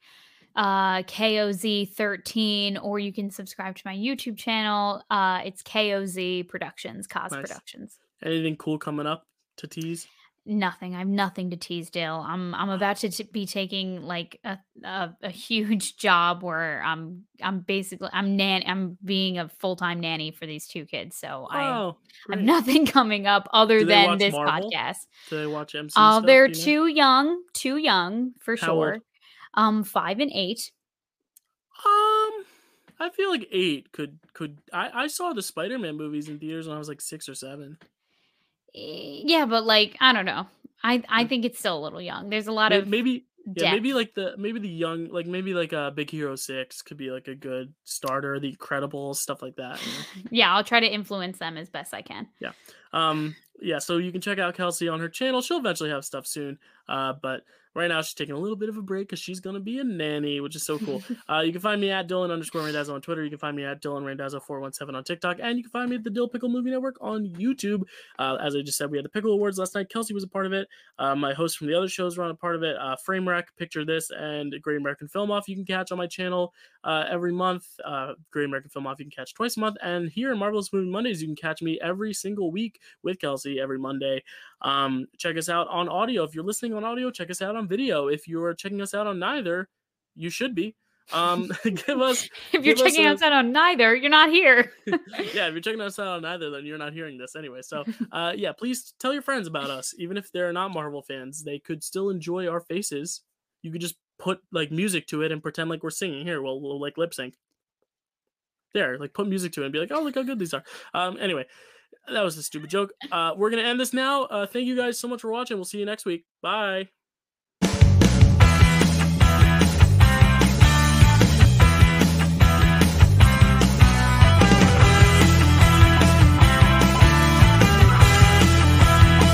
uh, KOZ13, or you can subscribe to my YouTube channel. Uh, it's KOZ Productions, KOZ Nice. Productions. Anything cool coming up to tease? Nothing. I have nothing to tease, Dyl. I'm I'm about to t- be taking like a, a a huge job where I'm I'm basically I'm nan I'm being a full time nanny for these two kids. So I Oh, have great. nothing coming up other Do than this Marvel? podcast. Do they watch MC? Uh, stuff, they're you know? too young, too young for How old? sure. Um, five and eight. Um, I feel like eight could could. I I saw the Spider Man movies in theaters when I was like six or seven. Eh, Yeah, but like I don't know. I I think it's still a little young. There's a lot May- of maybe yeah, maybe like the maybe the young like maybe like a uh, Big Hero Six could be like a good starter. The credible stuff like that. you know? yeah, I'll try to influence them as best I can. Yeah. Um, yeah, so you can check out Kelsey on her channel. She'll eventually have stuff soon. Uh, but right now she's taking a little bit of a break because she's gonna be a nanny, which is so cool. uh, you can find me at Dylan underscore Randazzo on Twitter. You can find me at Dylan Randazzo four one seven on TikTok, and you can find me at the Dyl Pickle Movie Network on YouTube. Uh, as I just said, we had the Pickle Awards last night. Kelsey was a part of it. Uh, my hosts from the other shows were on a part of it. Uh, Frame Wreck, Picture This, and Great American Film Off. You can catch on my channel uh, every month. Uh, Great American Film Off you can catch twice a month, and here in Marvelous Movie Mondays you can catch me every single week with Kelsey every Monday. Um, check us out on audio. If you're listening on audio, check us out on video. If you're checking us out on neither, you should be. Um, give us if you're give us checking a- us out on neither, you're not here. yeah, if you're checking us out on neither, then you're not hearing this anyway. So, uh, yeah, please tell your friends about us, even if they're not Marvel fans. They could still enjoy our faces. You could just put like music to it and pretend like we're singing. Here, we'll, we'll like lip sync. There, like put music to it and be like, oh, look how good these are. Um, anyway, that was a stupid joke. Uh, we're gonna end this now. Uh, thank you guys so much for watching. We'll see you next week. Bye.